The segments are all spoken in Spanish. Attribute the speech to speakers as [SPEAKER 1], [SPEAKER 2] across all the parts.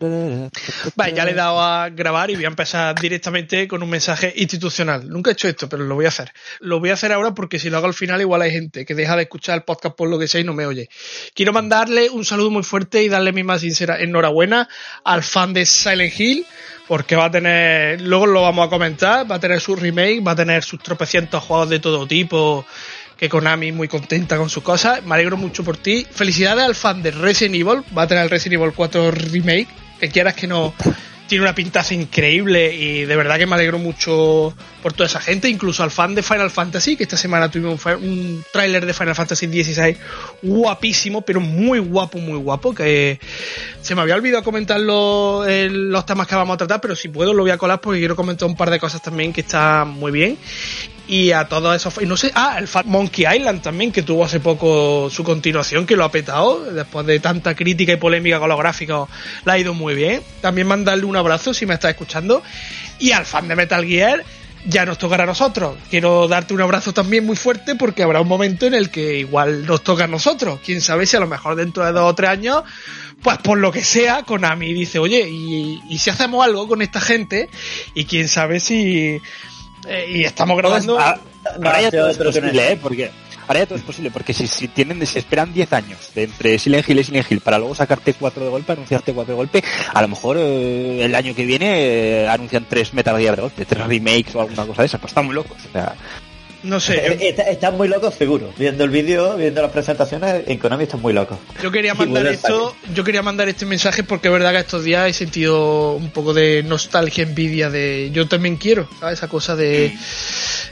[SPEAKER 1] Vale, ya le he dado a grabar y voy a empezar directamente con un mensaje institucional. Nunca he hecho esto, pero lo voy a hacer. Lo voy a hacer ahora porque si lo hago al final igual hay gente que deja de escuchar el podcast por lo que sea y no me oye. Quiero mandarle un saludo muy fuerte y darle mi más sincera enhorabuena al fan de Silent Hill porque va a tener, luego lo vamos a comentar, va a tener su remake, va a tener sus tropecientos juegos de todo tipo que Konami muy contenta con sus cosas. Me alegro mucho por ti. Felicidades al fan de Resident Evil. Va a tener el Resident Evil 4 Remake. Que quieras que no. Tiene una pintaza increíble y de verdad que me alegro mucho por toda esa gente, incluso al fan de Final Fantasy, que esta semana tuvimos un, un tráiler de Final Fantasy XVI guapísimo, pero muy guapo, muy guapo, que se me había olvidado comentar los, los temas que vamos a tratar, pero si puedo lo voy a colar porque quiero comentar un par de cosas también que están muy bien y a todos esos y no sé ah el Fat Monkey Island también que tuvo hace poco su continuación que lo ha petado después de tanta crítica y polémica con los gráficos la ha ido muy bien también mandarle un abrazo si me está escuchando y al fan de Metal Gear ya nos tocará a nosotros. Quiero darte un abrazo también muy fuerte porque habrá un momento en el que igual nos toca a nosotros. Quién sabe si a lo mejor dentro de dos o tres años, pues por lo que sea, Konami dice, oye, y si hacemos algo con esta gente, y quién sabe si eh, y estamos grabando.
[SPEAKER 2] Ahora ya todo es posible, ¿eh? Porque ahora ya todo es posible, porque si, si tienen, si esperan 10 años de entre Silent Hill y Silent Hill para luego sacarte 4 de golpe, anunciarte 4 de golpe, a lo mejor eh, el año que viene eh, anuncian 3 Metal Gear de golpe, 3 remakes o alguna cosa de esa, pues están muy locos. O sea,
[SPEAKER 1] no sé.
[SPEAKER 3] Están está muy locos, seguro. Viendo el vídeo, viendo las presentaciones, en Konami están muy locos.
[SPEAKER 1] Yo quería mandar esto, yo quería mandar este mensaje porque es verdad que estos días he sentido un poco de nostalgia, envidia de yo también quiero, ¿sabes? Esa cosa de.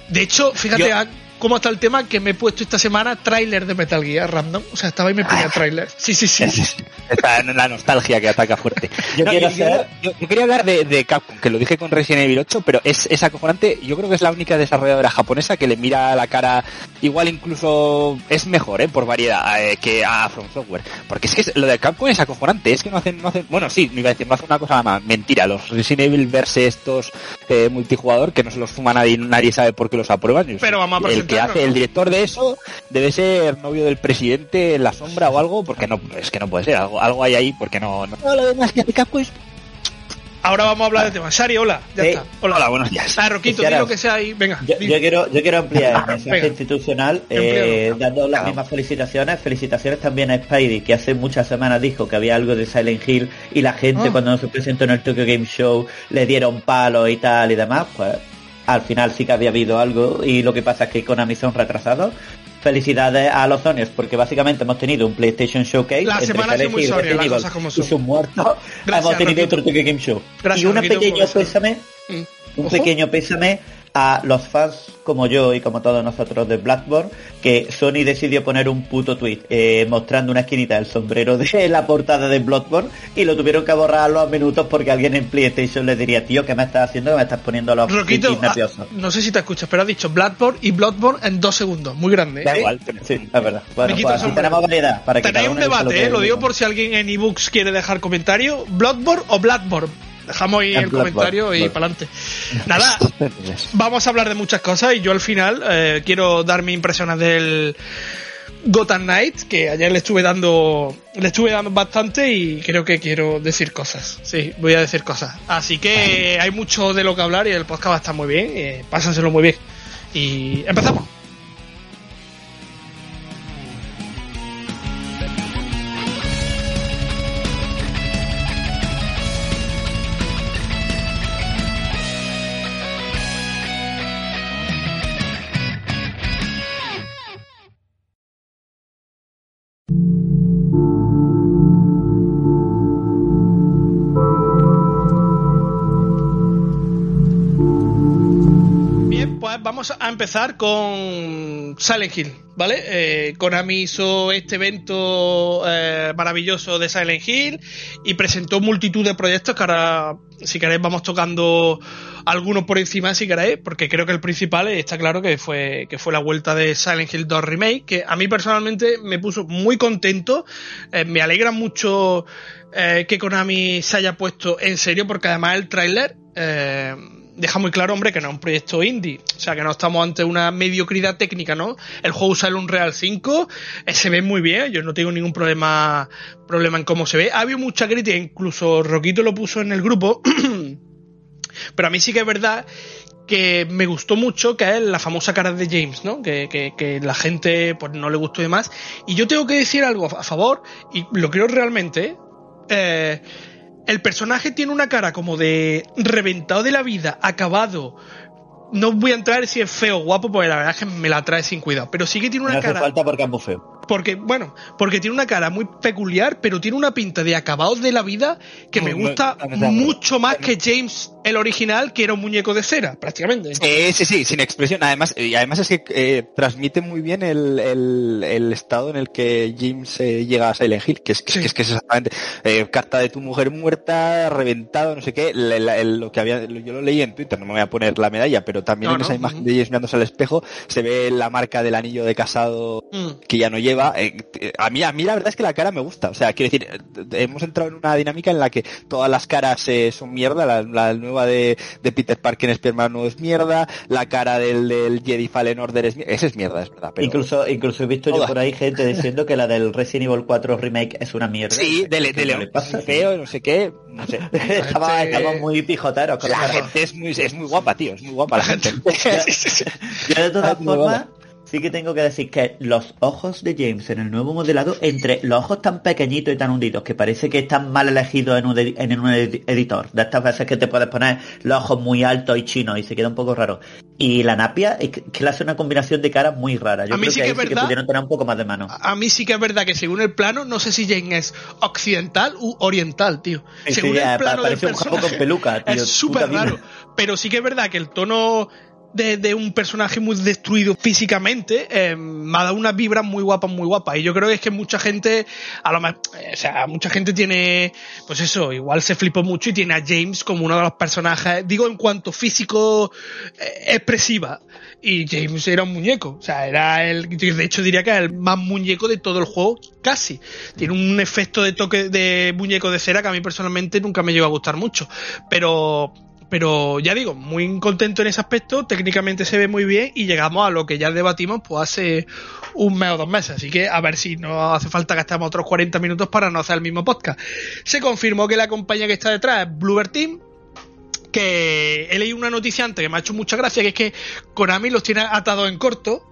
[SPEAKER 1] De hecho, fíjate, yo cómo está el tema que me he puesto esta semana tráiler de Metal Gear random. O sea, estaba y me ponía tráiler. Sí, sí, sí.
[SPEAKER 2] Está en la nostalgia que ataca fuerte. yo, no, yo, yo, yo, quería hablar de, de, Capcom, que lo dije con Resident Evil 8, pero es, es acojonante. Yo creo que es la única desarrolladora japonesa que le mira a la cara, igual incluso es mejor, ¿eh? por variedad, eh, que a From Software. Porque es que lo de Capcom es acojonante. Es que no hacen, no hacen, bueno, sí, me iba a decir, no hacen una cosa más. Mentira, los Resident Evil verse estos eh, multijugador que no se los fuma nadie, nadie sabe por qué los aprueban.
[SPEAKER 1] Pero vamos a
[SPEAKER 2] el que hace el director de eso debe ser novio del presidente en la sombra o algo, porque no, es que no puede ser, algo, algo hay ahí, porque no, no.
[SPEAKER 3] no lo demás que hace Capcom es
[SPEAKER 1] Ahora vamos a hablar de tema. Sari, hola, ya
[SPEAKER 2] sí.
[SPEAKER 1] está. Hola.
[SPEAKER 2] hola, buenos días.
[SPEAKER 1] Ah, Roquito, dilo que sea ahí. Venga.
[SPEAKER 3] Yo, yo, quiero, yo quiero ampliar el mensaje Venga. institucional eh, dando las mismas felicitaciones. Felicitaciones también a Spidey, que hace muchas semanas dijo que había algo de Silent Hill y la gente
[SPEAKER 1] Ah.
[SPEAKER 3] cuando se presentó en el Tokyo Game Show le dieron palos y tal y demás. Pues al final sí que había habido algo y lo que pasa es que Konami son retrasados. Felicidades a los Sonyos porque básicamente hemos tenido un PlayStation Showcase
[SPEAKER 1] La
[SPEAKER 3] entre
[SPEAKER 1] semana muy Sony, las cosas como
[SPEAKER 3] y
[SPEAKER 1] son.
[SPEAKER 3] muertos.
[SPEAKER 1] Gracias,
[SPEAKER 3] hemos tenido
[SPEAKER 1] Roquito.
[SPEAKER 3] otro Tokyo Game Show.
[SPEAKER 1] Gracias,
[SPEAKER 3] y un
[SPEAKER 1] Roquito, eso.
[SPEAKER 3] pésame
[SPEAKER 1] Mm.
[SPEAKER 3] un
[SPEAKER 1] Ojo.
[SPEAKER 3] pequeño pésame a los fans como yo y como todos nosotros de Blackboard que Sony decidió poner un puto tweet eh, mostrando una esquinita del sombrero de la portada de Bloodborne y lo tuvieron que borrar a los minutos porque alguien en PlayStation le diría tío ¿qué me estás haciendo? que me estás poniendo los
[SPEAKER 1] Roquito,
[SPEAKER 3] nerviosos
[SPEAKER 1] ah, no sé si te escuchas, pero has dicho Bloodborne y Bloodborne en dos segundos. Muy grande.
[SPEAKER 2] Da
[SPEAKER 1] ¿eh?
[SPEAKER 2] igual,
[SPEAKER 3] sí, es verdad bueno, pues así tenemos variedad para que
[SPEAKER 1] Tenéis un debate,
[SPEAKER 3] que
[SPEAKER 1] ¿eh? lo digo por si alguien en ebooks quiere dejar comentario. ¿Bloodborne o Bloodborne? Dejamos ahí el comentario y para adelante. Nada, vamos a hablar de muchas cosas y yo al final eh, quiero dar mis impresiones del Gotham Knight, que ayer le estuve dando le estuve dando bastante y creo que quiero decir cosas. Sí, voy a decir cosas. Así que hay mucho de lo que hablar y el podcast va a estar muy bien. Eh, pásenselo muy bien. Y empezamos. Vamos a empezar con Silent Hill, ¿vale? Eh, Konami hizo este evento eh, maravilloso de Silent Hill y presentó multitud de proyectos que ahora, si queréis, vamos tocando algunos por encima, si queréis, porque creo que el principal está claro que fue, que fue la vuelta de Silent Hill 2 Remake, que a mí personalmente me puso muy contento, eh, me alegra mucho eh, que Konami se haya puesto en serio, porque además el tráiler... Eh, deja muy claro, hombre, que no es un proyecto indie. O sea, que no estamos ante una mediocridad técnica, ¿no? El juego usa el Unreal 5, eh, se ve muy bien, yo no tengo ningún problema, problema en cómo se ve. Ha habido mucha crítica, incluso Roquito lo puso en el grupo. Pero a mí sí que es verdad que me gustó mucho, que es la famosa cara de James, ¿no? Que, que, la gente pues no le gustó y demás. Y yo tengo que decir algo a favor, y lo creo realmente, eh, el personaje tiene una cara como de reventado de la vida, acabado. No voy a entrar si es feo o guapo, porque la verdad es que me la trae sin cuidado. Pero sí que tiene una
[SPEAKER 3] no
[SPEAKER 1] cara.
[SPEAKER 3] hace falta porque es muy feo.
[SPEAKER 1] Porque, bueno, porque tiene una cara muy peculiar, pero tiene una pinta de acabados de la vida que me gusta mucho más que James, el original, que era un muñeco de cera, prácticamente.
[SPEAKER 2] Sí, sí, sí, sin expresión. Además, y además es que eh, transmite muy bien el, el, el, estado en el que James eh, llega a Silent Hill, que es que, sí. es, que es exactamente eh, carta de tu mujer muerta, reventado, no sé qué. La, la, lo que había, yo lo leí en Twitter, no me voy a poner la medalla, pero también no, en esa imagen uh -huh. de James mirándose al espejo se ve la marca del anillo de casado mm. que ya no lleva. Eh, a mí, a mí la verdad es que la cara me gusta. O sea, quiero decir, hemos entrado en una dinámica en la que todas las caras eh, son mierda. La, la, nueva de, de Peter Parker en Spider-Man no es mierda. La cara del, del Jedi Fallen Order es mierda. Esa es mierda, es verdad. Pero...
[SPEAKER 3] Incluso, incluso he visto Toda. yo por ahí gente diciendo que la del Resident Evil 4 Remake es una mierda.
[SPEAKER 2] Sí, de, de, León feo, no sé qué. No sé.
[SPEAKER 3] estaba, estaba muy pijoteros.
[SPEAKER 2] Con la, la gente es muy, es muy guapa, tío. Es muy guapa la gente.
[SPEAKER 3] yo de todas formas sí que tengo que decir que los ojos de James en el nuevo modelado, entre los ojos tan pequeñitos y tan hundidos, que parece que están mal elegidos en un, en un editor, de estas veces que te puedes poner los ojos muy altos y chinos y se queda un poco raro. Y la napia, es que, que le hace una combinación de caras muy rara. Yo
[SPEAKER 1] a mí
[SPEAKER 3] creo
[SPEAKER 1] sí
[SPEAKER 3] que,
[SPEAKER 1] es verdad,
[SPEAKER 3] sí que pudieron tener un poco más de mano.
[SPEAKER 1] A mí sí que es verdad que según el plano, no sé si James es occidental u oriental, tío.
[SPEAKER 3] Sí,
[SPEAKER 1] según
[SPEAKER 3] sí,
[SPEAKER 1] el plano
[SPEAKER 3] parece
[SPEAKER 1] del
[SPEAKER 3] un japo con peluca, tío.
[SPEAKER 1] Es súper raro. Pero sí que es verdad que el tono de, un personaje muy destruido físicamente, eh, me ha dado unas vibras muy guapas, muy guapas. Y yo creo que es que mucha gente, a lo mejor, o sea, mucha gente tiene, pues eso, igual se flipó mucho y tiene a James como uno de los personajes, digo en cuanto físico eh, expresiva. Y James era un muñeco, o sea, era el, de hecho diría que es el más muñeco de todo el juego, casi. Tiene un efecto de toque de muñeco de cera que a mí personalmente nunca me llegó a gustar mucho. Pero, pero ya digo, muy contento en ese aspecto, técnicamente se ve muy bien y llegamos a lo que ya debatimos pues hace un mes o dos meses, así que a ver si no hace falta que estemos otros 40 minutos para no hacer el mismo podcast. Se confirmó que la compañía que está detrás es Bluebird Team, que he leído una noticia antes que me ha hecho mucha gracia, que es que Konami los tiene atados en corto,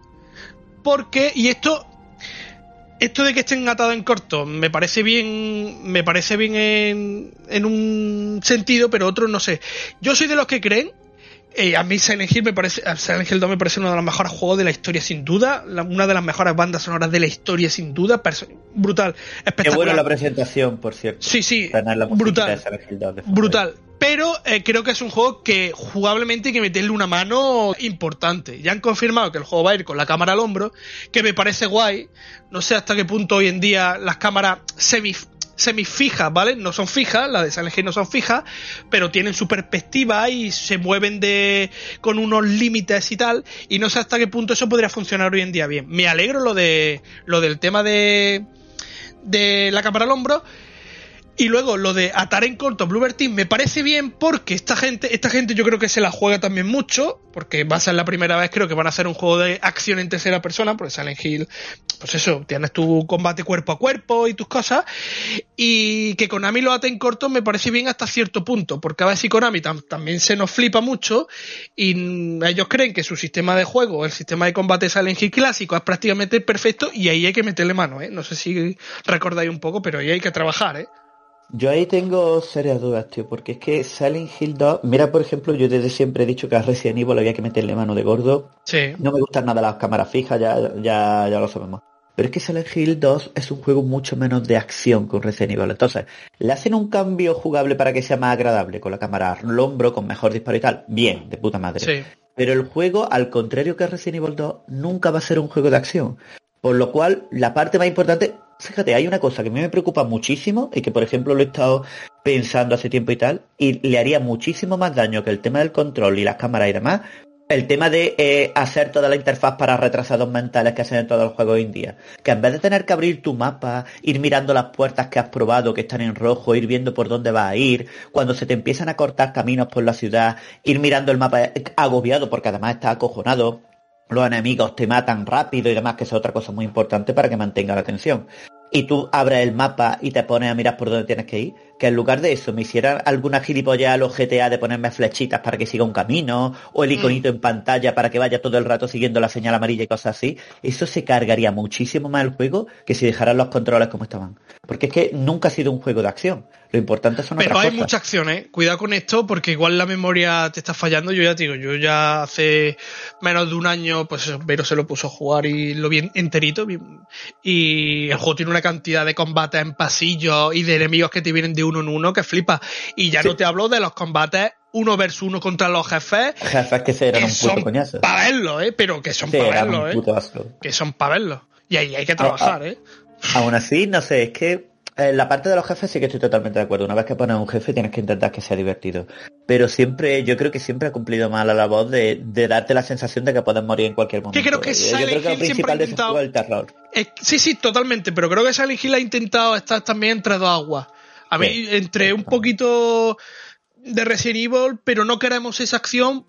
[SPEAKER 1] porque, y esto esto de que estén atados en corto me parece bien me parece bien en, en, un sentido pero otro no sé. Yo soy de los que creen eh, a mí Silent Hill me parece Silent Hill 2 me parece uno de los mejores juegos de la historia sin duda la, una de las mejores bandas sonoras de la historia sin duda brutal espectacular
[SPEAKER 3] Qué buena la presentación por cierto.
[SPEAKER 1] Sí sí brutal brutal pero eh, creo que es un juego que jugablemente hay que meterle una mano importante. Ya han confirmado que el juego va a ir con la cámara al hombro, que me parece guay. No sé hasta qué punto hoy en día las cámaras semi semifijas, ¿vale? No son fijas, las de Silent Hill no son fijas, pero tienen su perspectiva y se mueven de con unos límites y tal, y no sé hasta qué punto eso podría funcionar hoy en día bien. Me alegro lo de lo del tema de de la cámara al hombro y luego lo de atar en corto Bluebird Team me parece bien porque esta gente, esta gente yo creo que se la juega también mucho, porque va a ser la primera vez creo que van a hacer un juego de acción en tercera persona, porque Silent Hill, pues eso, tienes tu combate cuerpo a cuerpo y tus cosas, y que Konami lo ate en corto me parece bien hasta cierto punto, porque a ver si Konami tam también se nos flipa mucho y ellos creen que su sistema de juego, el sistema de combate Silent Hill clásico es prácticamente perfecto y ahí hay que meterle mano, ¿eh? No sé si recordáis un poco, pero ahí hay que trabajar, ¿eh?
[SPEAKER 3] Yo ahí tengo serias dudas, tío, porque es que Silent Hill 2, mira, por ejemplo, yo desde siempre he dicho que a Resident Evil había que meterle mano de gordo.
[SPEAKER 1] Sí.
[SPEAKER 3] No me gustan nada las cámaras fijas, ya, ya, ya lo sabemos. Pero es que Silent Hill 2 es un juego mucho menos de acción que un Resident Evil. Entonces, le hacen un cambio jugable para que sea más agradable, con la cámara al hombro, con mejor disparo y tal. Bien, de puta madre.
[SPEAKER 1] Sí.
[SPEAKER 3] Pero el juego, al contrario que Resident Evil 2, nunca va a ser un juego de acción. Por lo cual, la parte más importante fíjate, hay una cosa que a mí me preocupa muchísimo y que, por ejemplo, lo he estado pensando hace tiempo y tal, y le haría muchísimo más daño que el tema del control y las cámaras y demás, el tema de eh, hacer toda la interfaz para retrasados mentales que hacen en todos los juegos hoy en día. Que en vez de tener que abrir tu mapa, ir mirando las puertas que has probado que están en rojo, ir viendo por dónde vas a ir, cuando se te empiezan a cortar caminos por la ciudad, ir mirando el mapa agobiado porque además está acojonado, los enemigos te matan rápido y demás, que es otra cosa muy importante para que mantenga la atención. Y tú abres el mapa y te pones a mirar por dónde tienes que ir que en lugar de eso me hicieran alguna gilipollas a los GTA de ponerme flechitas para que siga un camino, o el iconito mm. en pantalla para que vaya todo el rato siguiendo la señal amarilla y cosas así, eso se cargaría muchísimo más el juego que si dejaran los controles como estaban. Porque es que nunca ha sido un juego de acción. Lo importante son
[SPEAKER 1] Pero
[SPEAKER 3] hay
[SPEAKER 1] mucha acción, ¿eh? Cuidado con esto porque igual la memoria te está fallando. Yo ya te digo, yo ya hace menos de un año, pues Vero se lo puso a jugar y lo vi enterito. Y el juego tiene una cantidad de combates en pasillos y de enemigos que te vienen de uno en uno que flipa. Y ya no te hablo de los combates uno versus uno contra los jefes.
[SPEAKER 3] Jefes que se eran un puto coñazo.
[SPEAKER 1] Para verlo, ¿eh? Pero que son para verlo, ¿eh? Que son para verlo. Y ahí hay que trabajar, ¿eh?
[SPEAKER 3] Aún así, no sé, es que eh, la parte de los jefes sí que estoy totalmente de acuerdo. Una vez que pones un jefe tienes que intentar que sea divertido. Pero siempre, yo creo que siempre ha cumplido mal a la voz de, darte la sensación de que puedes morir en cualquier momento.
[SPEAKER 1] Que creo que yo, creo que lo principal de es el terror. sí, sí, totalmente. Pero creo que Silent Hill ha intentado estar también entre dos aguas. A mí, entre un poquito de Resident Evil, pero no queremos esa acción,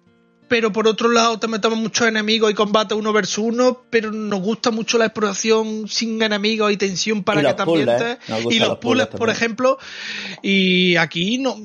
[SPEAKER 1] pero por otro lado te metemos muchos enemigos y combate uno versus uno, pero nos gusta mucho la exploración sin enemigos y tensión para que también te... Y los puzzles, por ejemplo, y aquí no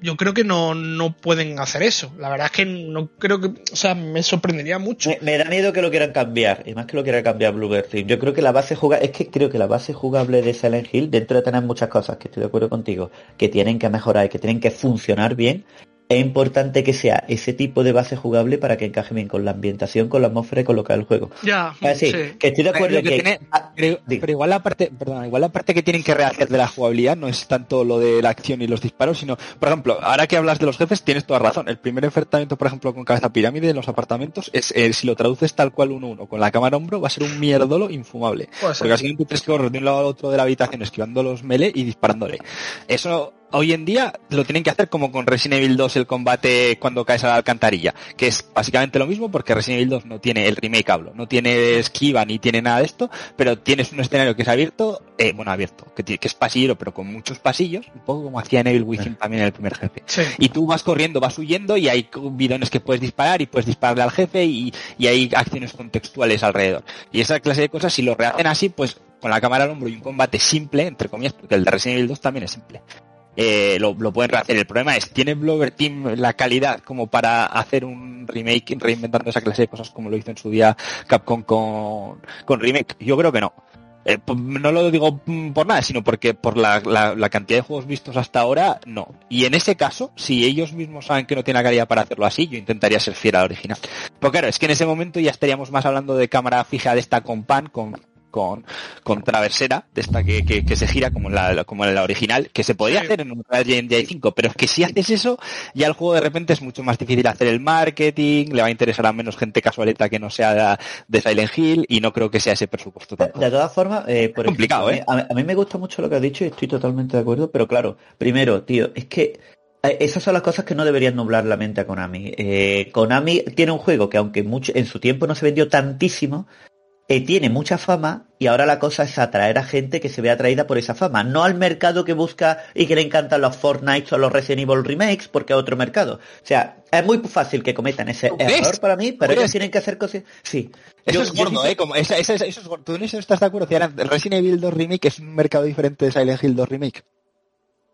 [SPEAKER 1] yo creo que no, no, pueden hacer eso. La verdad es que no creo que, o sea, me sorprendería mucho.
[SPEAKER 3] Me, da miedo que lo quieran cambiar, y más que lo quieran cambiar Bluebird. Yo creo que la base jugable, es que creo que la base jugable de Silent Hill, dentro de tener muchas cosas, que estoy de acuerdo contigo, que tienen que mejorar y que tienen que funcionar bien, es importante que sea ese tipo de base jugable para que encaje bien con la ambientación, con la atmósfera y con lo que es el juego.
[SPEAKER 1] Ya,
[SPEAKER 3] sí. que estoy de acuerdo que,
[SPEAKER 2] pero, igual la parte, perdón, igual la parte que tienen que rehacer de la jugabilidad no es tanto lo de la acción y los disparos, sino, por ejemplo, ahora que hablas de los jefes, tienes toda razón. El primer enfrentamiento, por ejemplo, con cabeza pirámide en los apartamentos, es eh, si lo traduces tal cual uno uno con la cámara hombro, va a ser un mierdolo infumable. Porque así tienes que correr de un lado al otro de la habitación esquivando los melee y disparándole. Eso hoy en día lo tienen que hacer como con Resident Evil 2 el combate cuando caes a la alcantarilla, que es básicamente lo mismo porque Resident Evil 2 no tiene el remake hablo, no tiene esquiva ni tiene nada de esto, pero tienes un escenario que es abierto, eh, bueno abierto, que, que es pasillero pero con muchos pasillos, un poco como hacía Neville Within también en el primer jefe. Y tú vas corriendo, vas huyendo y hay bidones que puedes disparar y puedes dispararle al jefe y, y hay acciones contextuales alrededor. Y esa clase de cosas, si lo rehacen así, pues con la cámara al hombro y un combate simple, entre comillas, porque el de Resident Evil 2 también es simple eh, lo, pueden rehacer. El problema es, ¿tiene Blover Team la calidad como para hacer un remake reinventando esa clase de cosas como lo hizo en su día Capcom con, con remake? Yo creo que no. Eh, no lo digo por nada, sino porque por la, cantidad de juegos vistos hasta ahora, no. Y en ese caso, si ellos mismos saben que no tienen la calidad para hacerlo así, yo intentaría ser fiel al original. Porque claro, es que en ese momento ya estaríamos más hablando de cámara fija de esta con pan, con con, con traversera, de esta que, que, se gira como en la, como en la original, que se podría hacer en un Legend 5, pero es que si haces eso, ya el juego de repente es mucho más difícil hacer el marketing, le va a interesar a menos gente casualeta que no sea de, Silent Hill, y no creo que sea ese presupuesto tampoco.
[SPEAKER 3] De todas formas, eh, por
[SPEAKER 2] complicado, ¿eh?
[SPEAKER 3] A, mí me gusta mucho lo que has dicho y estoy totalmente de acuerdo, pero claro, primero, tío, es que eh, esas son las cosas que no deberían nublar la mente a Konami. Eh, Konami tiene un juego que aunque mucho, en su tiempo no se vendió tantísimo, eh, tiene mucha fama y ahora la cosa es atraer a gente que se ve atraída por esa fama, no al mercado que busca y que le encantan los Fortnite o los Resident Evil remakes porque es otro mercado. O sea, es muy fácil que cometan ese error para mí, pero ellos tienen que hacer cosas... Sí.
[SPEAKER 2] Eso es gordo, ¿eh? Como, eso, eso, es gordo. ¿Tú eso estás de acuerdo? el Resident Evil 2 Remake es un mercado diferente de Silent Hill 2 Remake.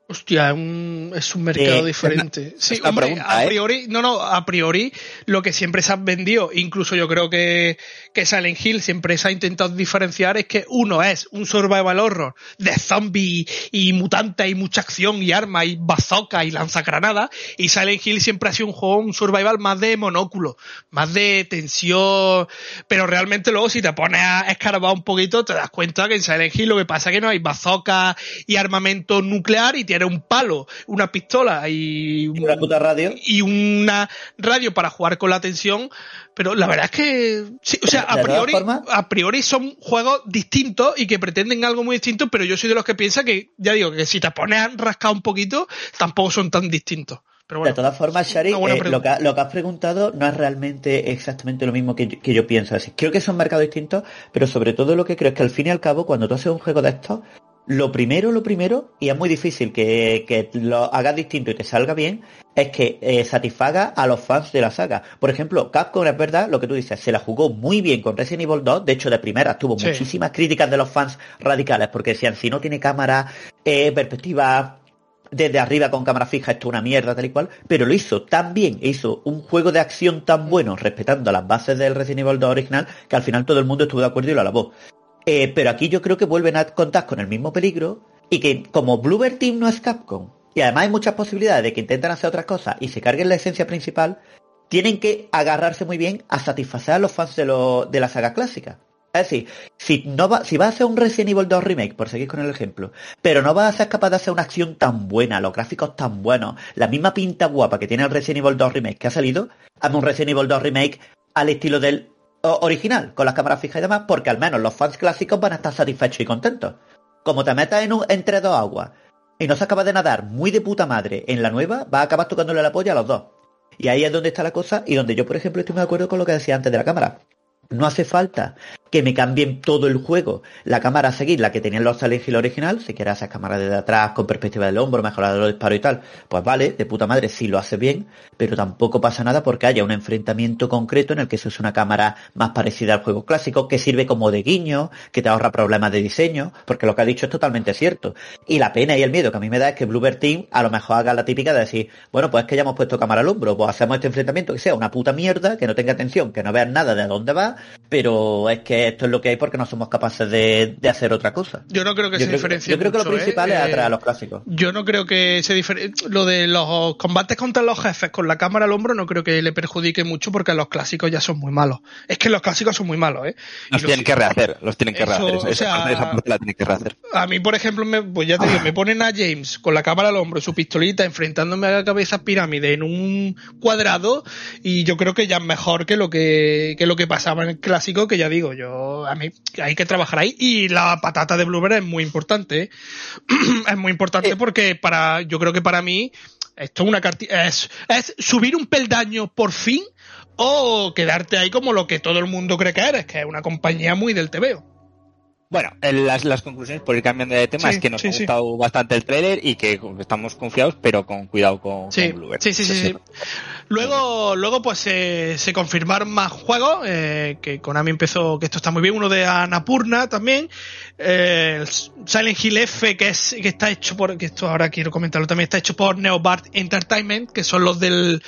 [SPEAKER 1] Hostia, es un mercado diferente. Sí, hombre, a ¿eh? priori, no, no, a priori, lo que siempre se ha vendido, incluso yo creo que, que Silent Hill siempre se ha intentado diferenciar, es que uno es un survival horror de zombies y mutantes y mucha acción y arma y bazooka y lanzagranadas, y Silent Hill siempre ha sido un juego, un survival más de monóculo, más de tensión, pero realmente luego si te pones a escarbar un poquito, te das cuenta que en Silent Hill lo que pasa es que no hay bazooka y armamento nuclear y era un palo, una pistola y,
[SPEAKER 3] una puta radio
[SPEAKER 1] y una radio para jugar con la tensión, pero la verdad es que sí, o sea, a priori, a priori son juegos distintos y que pretenden algo muy distinto, pero yo soy de los que piensa que ya digo que si te pones a rascar un poquito tampoco son tan distintos.
[SPEAKER 3] de todas formas, Shari, eh, lo, que, has preguntado no es realmente exactamente lo mismo que yo, pienso. Así, creo que son mercados distintos, pero sobre todo lo que creo es que al fin y al cabo, cuando tú haces un juego de estos, lo primero, lo primero, y es muy difícil que, lo hagas distinto y te salga bien, es que eh, satisfaga a los fans de la saga. Por ejemplo, Capcom es verdad, lo que tú dices, se la jugó muy bien con Resident Evil 2, de hecho de primera tuvo muchísimas críticas de los fans radicales, porque decían, si no tiene cámara, eh, perspectiva desde arriba con cámara fija, esto es una mierda, tal y cual, pero lo hizo tan bien, hizo un juego de acción tan bueno, respetando las bases del Resident Evil 2 original, que al final todo el mundo estuvo de acuerdo y lo alabó. Eh, pero aquí yo creo que vuelven a contar con el mismo peligro y que como Bluebird Team no es Capcom, y además hay muchas posibilidades de que intenten hacer otras cosas y se carguen la esencia principal, tienen que agarrarse muy bien a satisfacer a los fans de, de la saga clásica. Es decir, si, no va, si vas a hacer un Resident Evil 2 remake, por seguir con el ejemplo, pero no vas a ser capaz de hacer una acción tan buena, los gráficos tan buenos, la misma pinta guapa que tiene el Resident Evil 2 remake que ha salido, hazme un Resident Evil 2 remake al estilo del original, con las cámaras fijas y demás, porque al menos los fans clásicos van a estar satisfechos y contentos. Como te metas en un, entre dos aguas y no se acaba de nadar muy de puta madre en la nueva, vas a acabar tocándole la polla a los dos. Y ahí es donde está la cosa y donde yo, por ejemplo, estoy muy de acuerdo con lo que decía antes de la cámara. No hace falta que me cambien todo el juego. La cámara a seguir, la que tenían los Silent Hill original, si quieres esas cámaras desde atrás con perspectiva del hombro, mejorar los disparos y tal, pues vale, de puta madre, si lo hace bien, pero tampoco pasa nada porque haya un enfrentamiento concreto en el que eso es una cámara más parecida al juego clásico, que sirve como de guiño, que te ahorra problemas de diseño, porque lo que ha dicho es totalmente cierto. Y la pena y el miedo que a mí me da es que Bluebird Team a lo mejor haga la típica de decir, bueno, pues es que ya hemos puesto cámara al hombro, pues hacemos este enfrentamiento que sea una puta mierda, que no tenga atención, que no veas nada de dónde va, pero es que esto es lo que hay porque no somos capaces de, hacer otra cosa.
[SPEAKER 1] Yo no creo que se diferencie.
[SPEAKER 3] Yo creo que lo principal es
[SPEAKER 1] ¿eh?
[SPEAKER 3] atraer a los clásicos.
[SPEAKER 1] Yo no creo que se diferencie. Lo de los combates contra los jefes con la cámara al hombro no creo que le perjudique mucho porque los clásicos ya son muy malos. Es que los clásicos son muy malos, ¿eh?
[SPEAKER 2] Los tienen que rehacer, los tienen que rehacer. Esa, la tienen que rehacer.
[SPEAKER 1] A mí, por ejemplo, me, pues ya te digo, me ponen a James con la cámara al hombro, su pistolita, enfrentándome a la cabeza pirámide en un cuadrado y yo creo que ya es mejor que lo que, que lo que pasaba en el clásico, que ya digo, yo a mí hay que trabajar ahí y la patata de Bluebird es muy importante. ¿eh? es muy importante eh. porque para, yo creo que para mí esto es una es, es subir un peldaño por fin o quedarte ahí como lo que todo el mundo cree que eres, que es una compañía muy del TVO.
[SPEAKER 2] Bueno, las, las conclusiones por ir cambiando de tema es que nos ha gustado bastante el trailer y que estamos confiados, pero con cuidado con,
[SPEAKER 1] sí, Sí, sí, sí, Luego, luego pues se confirmaron más juegos, eh, que Konami empezó, que esto está muy bien, uno de Anapurna también, eh, Silent Hill F, que es que está hecho por, que esto ahora quiero comentarlo también, está hecho por Neobart Entertainment, que son los del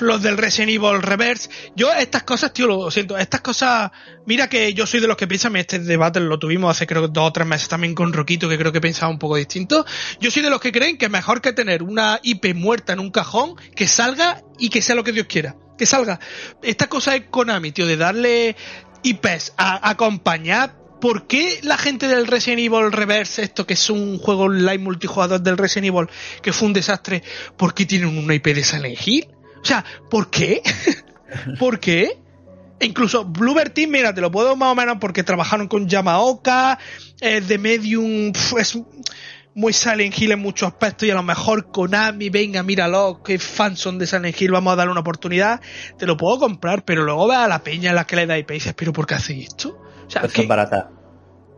[SPEAKER 1] los del Resident Evil Reverse. Yo estas cosas, tío, lo siento, estas cosas, mira que yo soy de los que piensan, este debate lo tuvimos hace creo dos o tres meses también con Roquito, que creo que pensaba un poco distinto. Yo soy de los que creen que es mejor que tener una IP muerta en un cajón, que salga y que sea lo que Dios quiera. Que salga. Esta cosa es Konami, tío, de darle IPs a, acompañar ¿por qué la gente del Resident Evil Reverse, esto que es un juego online multijugador del Resident Evil, que fue un desastre, ¿por qué tienen una IP de Silent Hill? O sea, ¿por qué? ¿Por qué? E incluso Bluebird Team, mira, te lo puedo más o menos porque trabajaron con Yamaoka, eh, The Medium es muy Silent Hill en muchos aspectos y a lo mejor Konami, venga, míralo, que fans son de Silent Hill, vamos a darle una oportunidad, te lo puedo comprar, pero luego ve a la peña en la que le da IP y dices, pero ¿por qué hacéis esto?
[SPEAKER 3] O sea, pues barata.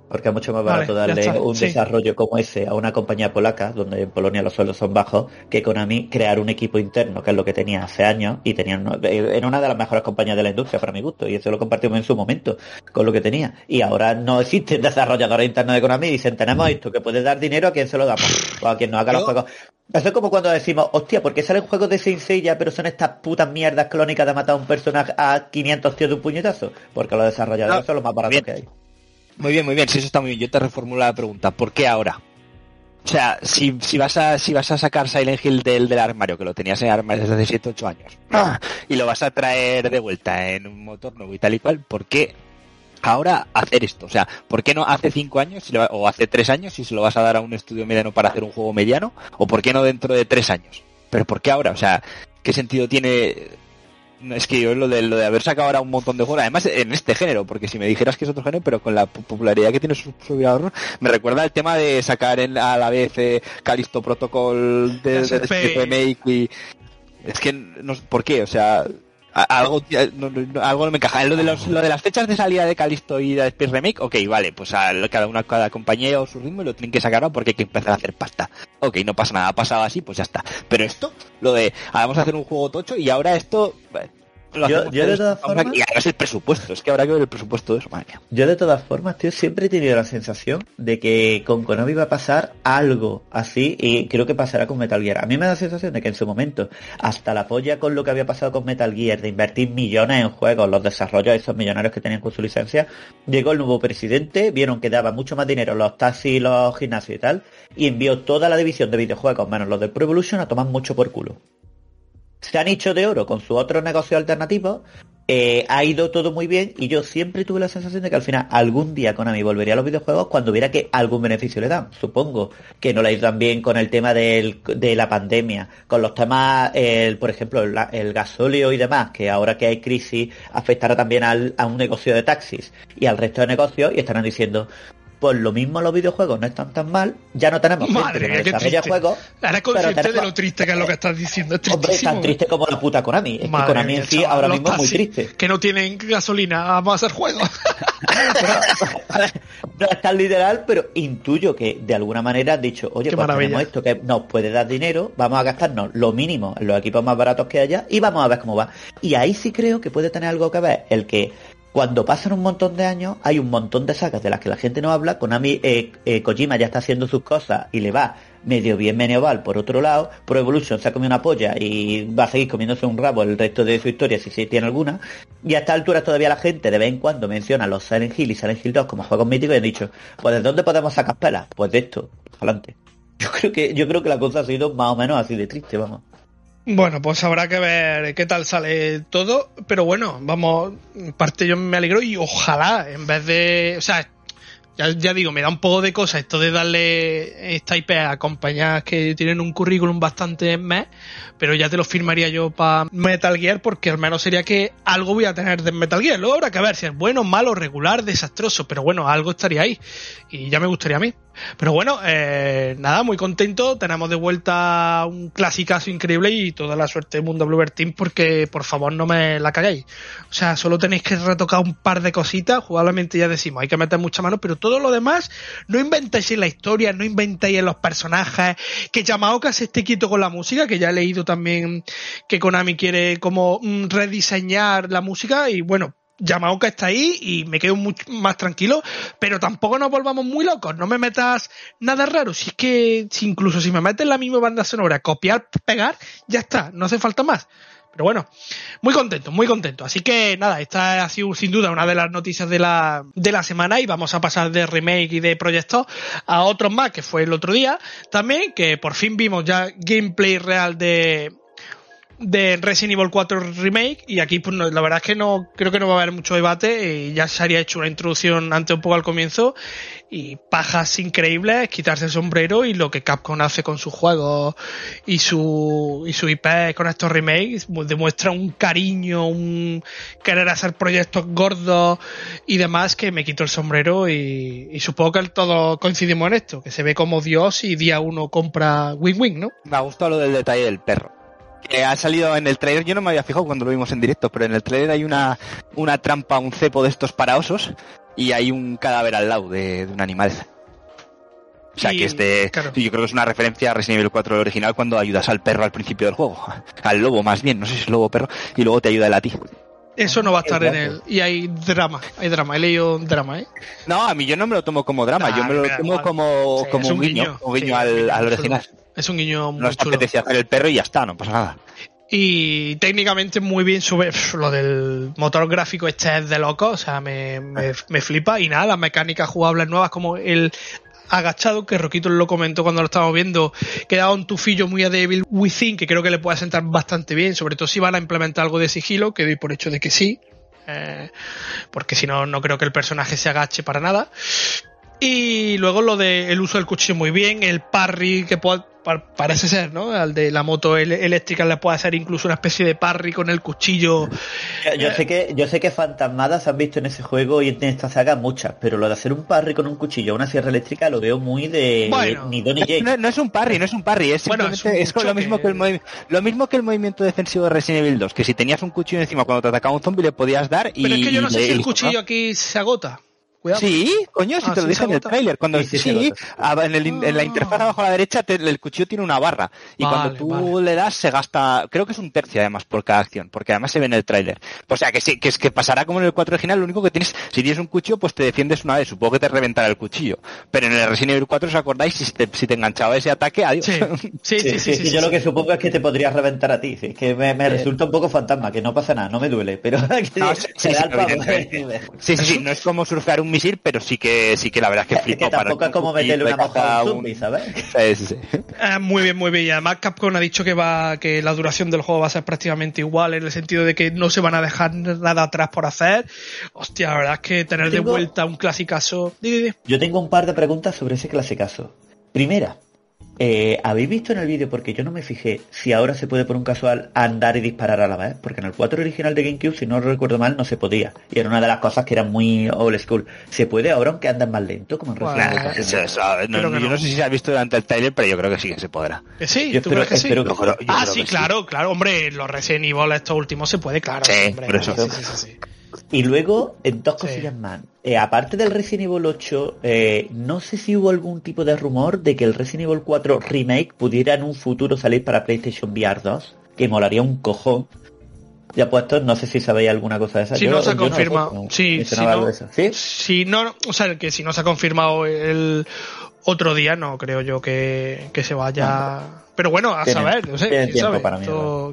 [SPEAKER 3] Porque es mucho más barato darle un desarrollo como ese a una compañía polaca, donde en Polonia los sueldos son bajos, que Konami crear un equipo interno, que es lo que tenía hace años, y tenían, era una de las mejores compañías de la industria para mi gusto, y eso lo compartimos en su momento con lo que tenía. Y ahora no existen desarrolladores internos de Konami y dicen, tenemos esto, que puede dar dinero a quien se lo damos, o a quien nos haga los juegos. Eso es como cuando decimos, hostia, ¿por qué salen juegos de Saint ya pero son estas putas mierdas clónicas de matar a un personaje a 500 tíos de un puñetazo? Porque los desarrolladores son los más baratos que hay.
[SPEAKER 2] Muy bien, muy bien, sí, eso está muy bien. Yo te reformulo la pregunta, ¿por qué ahora? O sea, si, si, vas a si vas a sacar Silent Hill del, armario, que lo tenías en armario desde hace 7, 8 años, y lo vas a traer de vuelta en un motor nuevo y tal y cual, ¿por qué ahora hacer esto? O sea, ¿por qué no hace 5 años o hace 3 años si se lo vas a dar a un estudio mediano para hacer un juego mediano? ¿O por qué no dentro de 3 años? Pero ¿por qué ahora? O sea, ¿qué sentido tiene es que yo lo de, lo de haber sacado ahora un montón de juegos, además en este género, porque si me dijeras que es otro género, pero con la popularidad que tiene su servidor, me recuerda el tema de sacar en, a la vez eh, Calisto Protocol de, de, remake y, Es que, no, ¿por qué? O sea, algo, no, algo no me encaja. Lo de, los, lo de las fechas de salida de Calisto y de Space Remake, ok, vale, pues a cada una cada compañía o su ritmo lo tienen que sacar porque hay que empezar a hacer pasta. Ok, no pasa nada, ha pasado así, pues ya está. Pero esto, lo de, ah, vamos a hacer un juego tocho y ahora esto,
[SPEAKER 3] yo, de todas formas...
[SPEAKER 2] Y además el presupuesto, es que habrá que ver el presupuesto de eso, madre
[SPEAKER 3] Yo de todas formas, tío, siempre he tenido la sensación de que con Konami va a pasar algo así y creo que pasará con Metal Gear. A mí me da la sensación de que en su momento, hasta la polla con lo que había pasado con Metal Gear, de invertir millones en juegos, los desarrollos de esos millonarios que tenían con su licencia, llegó el nuevo presidente, vieron que daba mucho más dinero los taxis, los gimnasios y tal, y envió toda la división de videojuegos, menos los de Pro Evolution, a tomar mucho por culo se han hecho de oro con su otro negocio alternativo, eh, ha ido todo muy bien y yo siempre tuve la sensación de que al final algún día Konami volvería a los videojuegos cuando viera que algún beneficio le dan. Supongo que no le ha ido tan bien con el tema de la pandemia, con los temas, por ejemplo, el, el, gasóleo y demás, que ahora que hay crisis afectará también a un negocio de taxis y al resto de negocios y estarán diciendo, pues lo mismo los videojuegos no están tan mal, ya no tenemos
[SPEAKER 1] Madre gente que desarrolla
[SPEAKER 3] juegos.
[SPEAKER 1] Ahora consciente de lo triste que es lo que estás diciendo. Es
[SPEAKER 3] Hombre, tan triste como la puta Konami. Es que Konami en sí ahora mismo es muy triste.
[SPEAKER 1] Que no tienen gasolina, vamos a hacer juegos.
[SPEAKER 3] no es tan literal, pero intuyo que de alguna manera han dicho, oye, pues tenemos esto que nos puede dar dinero, vamos a gastarnos lo mínimo en los equipos más baratos que haya y vamos a ver cómo va. Y ahí sí creo que puede tener algo que ver el que cuando pasan un montón de años, hay un montón de sagas de las que la gente no habla. Konami, eh, eh, Kojima ya está haciendo sus cosas y le va medio bien, medio mal por otro lado. Pro Evolution se ha comido una polla y va a seguir comiéndose un rabo el resto de su historia si sí tiene alguna. Y a esta altura todavía la gente de vez en cuando menciona los Silent Hill y Silent Hill 2 como juegos míticos y han dicho, pues ¿de dónde podemos sacar pelas? Pues de esto, adelante. Yo creo que, yo creo que la cosa ha sido más o menos así de triste, vamos.
[SPEAKER 1] Bueno, pues habrá que ver qué tal sale todo, pero bueno, vamos, parte yo me alegro y ojalá, en vez de, o sea, ya, digo, me da un poco de cosa esto de darle esta IP a compañías que tienen un currículum bastante mes, pero ya te lo firmaría yo para Metal Gear porque al menos sería que algo voy a tener de Metal Gear. Luego habrá que ver si es bueno, malo, regular, desastroso, pero bueno, algo estaría ahí y ya me gustaría a mí. Pero bueno, eh, nada, muy contento. Tenemos de vuelta un clasicazo increíble y toda la suerte del mundo Bluebird Team porque por favor no me la cagáis. O sea, solo tenéis que retocar un par de cositas. Jugablemente ya decimos, hay que meter mucha mano, pero todo lo demás no inventéis en la historia, no inventéis en los personajes. Que Yamaoka se esté quieto con la música, que ya he leído también que Konami quiere como mm, rediseñar la música y bueno, Yamaoka está ahí y me quedo mucho más tranquilo, pero tampoco nos volvamos muy locos, no me metas nada raro, si es que si incluso si me metes la misma banda sonora, copiar, pegar, ya está, no hace falta más. Pero bueno, muy contento, muy contento. Así que nada, esta ha sido sin duda una de las noticias de la, de la semana y vamos a pasar de remake y de proyectos a otros más, que fue el otro día también, que por fin vimos ya gameplay real de, de Resident Evil 4 Remake y aquí pues la verdad es que no creo que no va a haber mucho debate y ya se había hecho una introducción antes un poco al comienzo y pajas increíbles, quitarse el sombrero y lo que Capcom hace con sus juegos y su y su IP con estos remakes pues, demuestra un cariño, un querer hacer proyectos gordos y demás que me quito el sombrero y, y supongo que todos coincidimos en esto, que se ve como Dios y día uno compra Wing Wing, ¿no?
[SPEAKER 2] Me ha gustado lo del detalle del perro que ha salido en el trailer, yo no me había fijado cuando lo vimos en directo, pero en el trailer hay una, una trampa, un cepo de estos para osos y hay un cadáver al lado de, un animal. O sea, que este, yo creo que es una referencia a Resident Evil 4 original cuando ayudas al perro al principio del juego. Al lobo, más bien, no sé si es lobo o perro, y luego te ayuda él a ti.
[SPEAKER 1] Eso no va a estar en él. Y hay drama, hay drama. He leído drama, ¿eh?
[SPEAKER 2] No, a mí yo no me lo tomo como drama, yo me lo tomo como, como un guiño, un guiño al, al original.
[SPEAKER 1] Es un guiño
[SPEAKER 2] muy no chulo. hacer el perro y ya está, no pasa nada.
[SPEAKER 1] Y técnicamente muy bien sube lo del motor gráfico este es de loco, o sea, me, me, flipa. Y nada, las mecánicas jugables nuevas como el agachado, que Roquito lo comentó cuando lo estábamos viendo, que da un tufillo muy a Devil Within, que creo que le puede sentar bastante bien, sobre todo si van a implementar algo de sigilo, que doy por hecho de que sí, eh, porque si no, no creo que el personaje se agache para nada. Y luego lo del uso del cuchillo muy bien, el parry que puede, parece ser, ¿no? Al de la moto eléctrica le puede hacer incluso una especie de parry con el cuchillo.
[SPEAKER 3] Yo, sé que yo sé que fantasmadas han visto en ese juego y en esta saga muchas, pero lo de hacer un parry con un cuchillo una sierra eléctrica lo veo muy de
[SPEAKER 2] ni Don ni no, es un parry, no es un parry, es simplemente es, lo mismo que, el lo mismo que el movimiento defensivo de Resident Evil 2, que si tenías un cuchillo encima cuando te atacaba un zombie le podías dar y
[SPEAKER 1] Pero es que yo no sé si el cuchillo aquí se agota.
[SPEAKER 2] Sí, coño, si ah, te lo dije en el trailer. Cuando sí, en, la interfaz abajo a la derecha el cuchillo tiene una barra. Y cuando tú le das se gasta, creo que es un tercio además por cada acción, porque además se ve en el trailer. O sea que sí, que es que pasará como en el 4 original, lo único que tienes, si tienes un cuchillo, pues te defiendes una vez, supongo que te reventará el cuchillo. Pero en el Resident Evil 4, ¿os acordáis? Si te, si te enganchaba ese ataque, adiós.
[SPEAKER 3] Sí, sí, sí. sí, yo lo que supongo es que te podrías reventar a ti. Es que me, eh. resulta un poco fantasma, que no pasa nada, no me duele, pero
[SPEAKER 2] sí, sí, sí, no es como surfear un misil, pero sí que sí que la verdad es que
[SPEAKER 3] flipo. Es que tampoco es como meterle una moja a un zombie, ¿sabes?
[SPEAKER 1] Eh, muy bien, muy bien. Y además Capcom ha dicho que va que la duración del juego va a ser prácticamente igual en el sentido de que no se van a dejar nada atrás por hacer. Hostia, la verdad es que tener de vuelta un clasicazo.
[SPEAKER 3] Yo tengo un par de preguntas sobre ese clasicazo. Primera, eh, ¿Habéis visto en el vídeo, porque yo no me fijé, si ahora se puede por un casual andar y disparar a la vez? Porque en el 4 original de GameCube, si no recuerdo mal, no se podía. Y era una de las cosas que eran muy old school. ¿Se puede ahora aunque andan más lento? Como en
[SPEAKER 2] Yo no sé si se ha visto durante el trailer, pero yo creo que sí que se podrá.
[SPEAKER 1] sí? ¿Tú crees que sí? ah, sí, claro, claro. Hombre, los Resident Evil estos últimos se puede, claro. Sí, hombre, por eso. sí, sí, sí.
[SPEAKER 3] Y luego, en dos cosillas más. Eh, aparte del Resident Evil 8, eh, no sé si hubo algún tipo de rumor de que el Resident Evil 4 Remake pudiera en un futuro salir para PlayStation VR 2, que molaría un cojón. Ya puesto, no sé si sabéis alguna cosa de esa.
[SPEAKER 1] Si no se ha confirmado. sí, si no, ¿Sí? si no, o sea, que si no se ha confirmado el otro día, no creo yo que, se vaya. Pero bueno, a saber, no sé, quién sabe,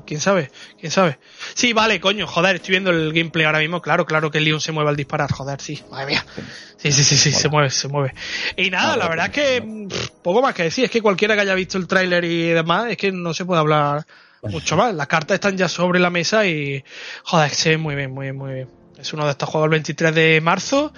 [SPEAKER 1] quién sabe, quién sabe. Sí, vale, coño, joder, estoy viendo el gameplay ahora mismo, claro, claro que el Leon se mueve al disparar, joder, sí, madre mía. Sí, sí, sí, sí, se mueve, se mueve. Y nada, la verdad es que poco más que decir, es que cualquiera que haya visto el tráiler y demás, es que no se puede hablar mucho más. Las cartas están ya sobre la mesa y, joder, se ve muy bien, muy bien, muy bien. Es uno de estos juegos el 23 de marzo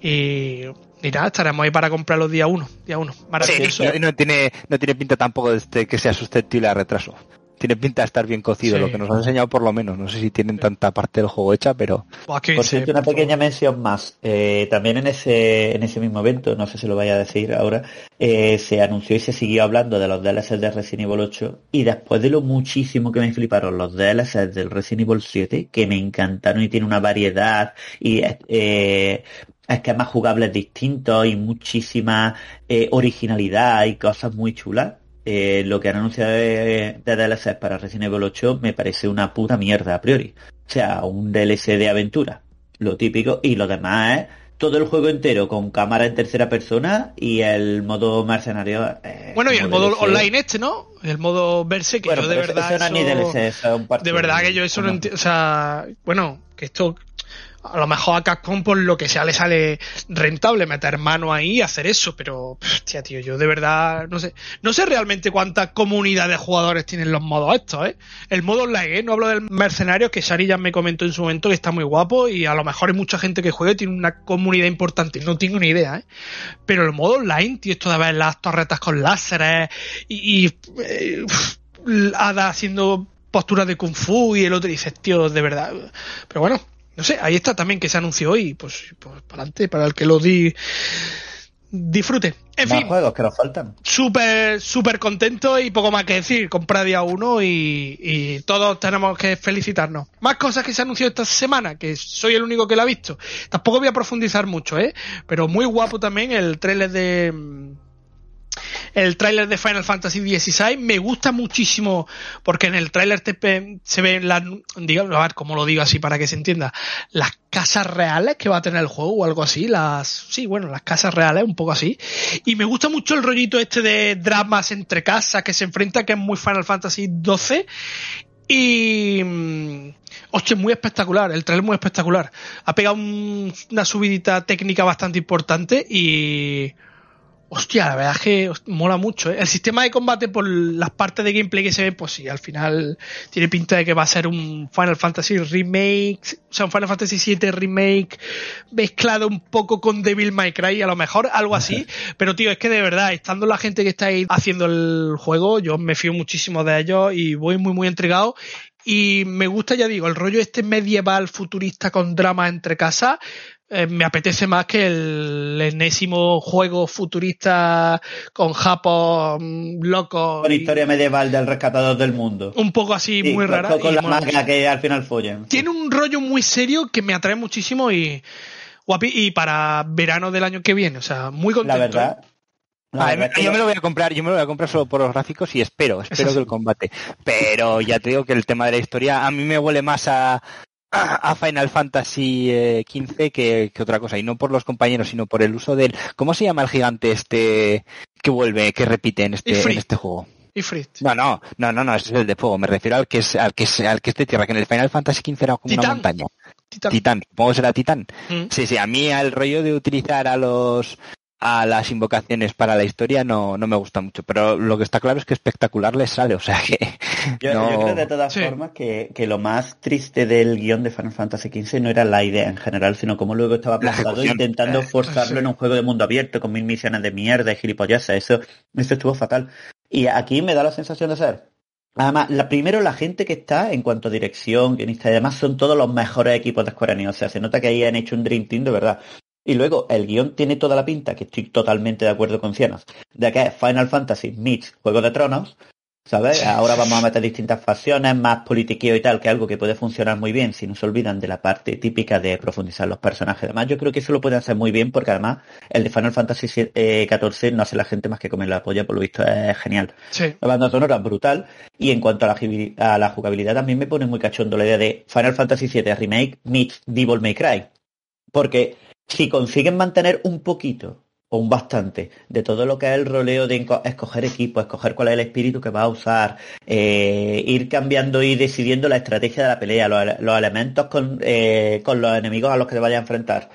[SPEAKER 1] y y nada, estaremos ahí para comprarlo día uno, día uno.
[SPEAKER 2] Maravilloso. Sí, no, tiene, no tiene pinta tampoco de este, que sea susceptible a retraso. Tiene pinta de estar bien cocido, lo que nos han enseñado por lo menos. No sé si tienen tanta parte del juego hecha, pero...
[SPEAKER 3] por cierto, una pequeña mención más. Eh, también en ese, en ese mismo evento, no sé si lo vaya a decir ahora, eh, se anunció y se siguió hablando de los DLCs de Resident Evil 8 y después de lo muchísimo que me fliparon los DLCs del Resident Evil 7, que me encantaron y tiene una variedad y eh, esquemas jugables distintos y muchísima eh, originalidad y cosas muy chulas. Eh, lo que han anunciado de, de DLC para Resident Evil 8 me parece una puta mierda a priori. O sea, un DLC de aventura, lo típico, y lo demás es todo el juego entero con cámara en tercera persona y el modo mercenario.
[SPEAKER 1] Eh, bueno, y el modo online este, ¿no? El modo verse que yo de verdad. de verdad que yo eso no entiendo. O sea, bueno, que esto a lo mejor a Capcom por lo que sea le sale rentable meter mano ahí y hacer eso, pero hostia, tío, yo de verdad no sé, no sé realmente cuánta comunidad de jugadores tienen los modos estos, ¿eh? El modo online, ¿eh? No hablo del mercenario que Sari ya me comentó en su momento que está muy guapo y a lo mejor hay mucha gente que juega y tiene una comunidad importante, no tengo ni idea, ¿eh? Pero el modo online, tío, esto de ver las torretas con láseres y, y eh, Ada haciendo posturas de kung fu y el otro dice, tío, de verdad. Pero bueno, no sé, ahí está también que se anunció hoy, pues, pues para adelante, para el que lo di disfrute. En fin,
[SPEAKER 3] juegos que nos faltan.
[SPEAKER 1] Súper, súper contento y poco más que decir. Compra día uno y, y, todos tenemos que felicitarnos. Más cosas que se anunció esta semana, que soy el único que la ha visto. Tampoco voy a profundizar mucho, ¿eh? Pero muy guapo también el trailer de el tráiler de Final Fantasy XVI me gusta muchísimo porque en el tráiler se ven las, digamos, a ver cómo lo digo así para que se entienda, las casas reales que va a tener el juego o algo así, las, sí, bueno, las casas reales, un poco así. Y me gusta mucho el rollito este de dramas entre casas que se enfrenta, que es muy Final Fantasy XII. Y, mm, hostia, muy espectacular, el trailer muy espectacular. Ha pegado una subidita técnica bastante importante y, Hostia, la verdad es que mola mucho. ¿eh? El sistema de combate por las partes de gameplay que se ven, pues sí, al final tiene pinta de que va a ser un Final Fantasy remake, o sea, un Final Fantasy VII remake mezclado un poco con Devil May Cry, a lo mejor algo así. Pero tío, es que de verdad, estando la gente que está ahí haciendo el juego, yo me fío muchísimo de ellos y voy muy muy entregado y me gusta, ya digo, el rollo este medieval futurista con drama entre casas. Eh, me apetece más que el enésimo juego futurista con japón loco.
[SPEAKER 3] Con historia medieval del rescatador del mundo.
[SPEAKER 1] Un poco así, muy rara.
[SPEAKER 3] Con, la magia que al final follen.
[SPEAKER 1] Tiene un rollo muy serio que me atrae muchísimo y, guapi, y para verano del año que viene. O sea, muy contento.
[SPEAKER 3] La verdad,
[SPEAKER 2] yo me lo voy a comprar, yo me lo voy a comprar solo por los gráficos y espero, espero que el combate. Pero ya te digo que el tema de la historia a mí me huele más a, a Final Fantasy XV eh, que, otra cosa. Y no por los compañeros, sino por el uso del... ¿Cómo se llama el gigante este que vuelve, que repite en este, en este juego?
[SPEAKER 1] Ifrit.
[SPEAKER 2] No, no, no, no, no, ese es el de fuego. Me refiero al que es, al que es, al que es de tierra, que en el Final Fantasy XV era como una montaña. Titán. Titán. ¿Cómo será Titán? Mm. Sí, sí, a mí el rollo de utilizar a los, a las invocaciones para la historia no, no me gusta mucho, pero lo que está claro es que espectacular les sale, o sea que...
[SPEAKER 3] Yo, creo de todas formas que, que, lo más triste del guion de Final Fantasy XV no era la idea en general, sino como luego estaba planteado intentando eh, forzarlo en un juego de mundo abierto con mil misiones de mierda y gilipollas, eso, eso estuvo fatal. Y aquí me da la sensación de ser Además, la, primero la gente que está en cuanto a dirección, guionista y demás son todos los mejores equipos de Square Enix. O sea, se nota que ahí han hecho un Dream Team de verdad. Y luego el guion tiene toda la pinta, que estoy totalmente de acuerdo con Cienos, de que es Final Fantasy meets Juego de Tronos, ¿sabes? Ahora vamos a meter distintas facciones, más politiqueo y tal, que algo que puede funcionar muy bien si no se olvidan de la parte típica de profundizar los personajes. Además, yo creo que eso lo pueden hacer muy bien porque además el de Final Fantasy XIV eh, no hace la gente más que comer la polla, por lo visto es genial.
[SPEAKER 1] Sí.
[SPEAKER 3] La banda sonora es brutal y en cuanto a la, a la jugabilidad también me pone muy cachondo la idea de Final Fantasy VII Remake meets Devil May Cry. Porque si consiguen mantener un poquito o un bastante de todo lo que es el roleo de escoger equipo, escoger cuál es el espíritu que va a usar, eh, ir cambiando y decidiendo la estrategia de la pelea, los, elementos con, eh, con los enemigos a los que te vaya a enfrentar.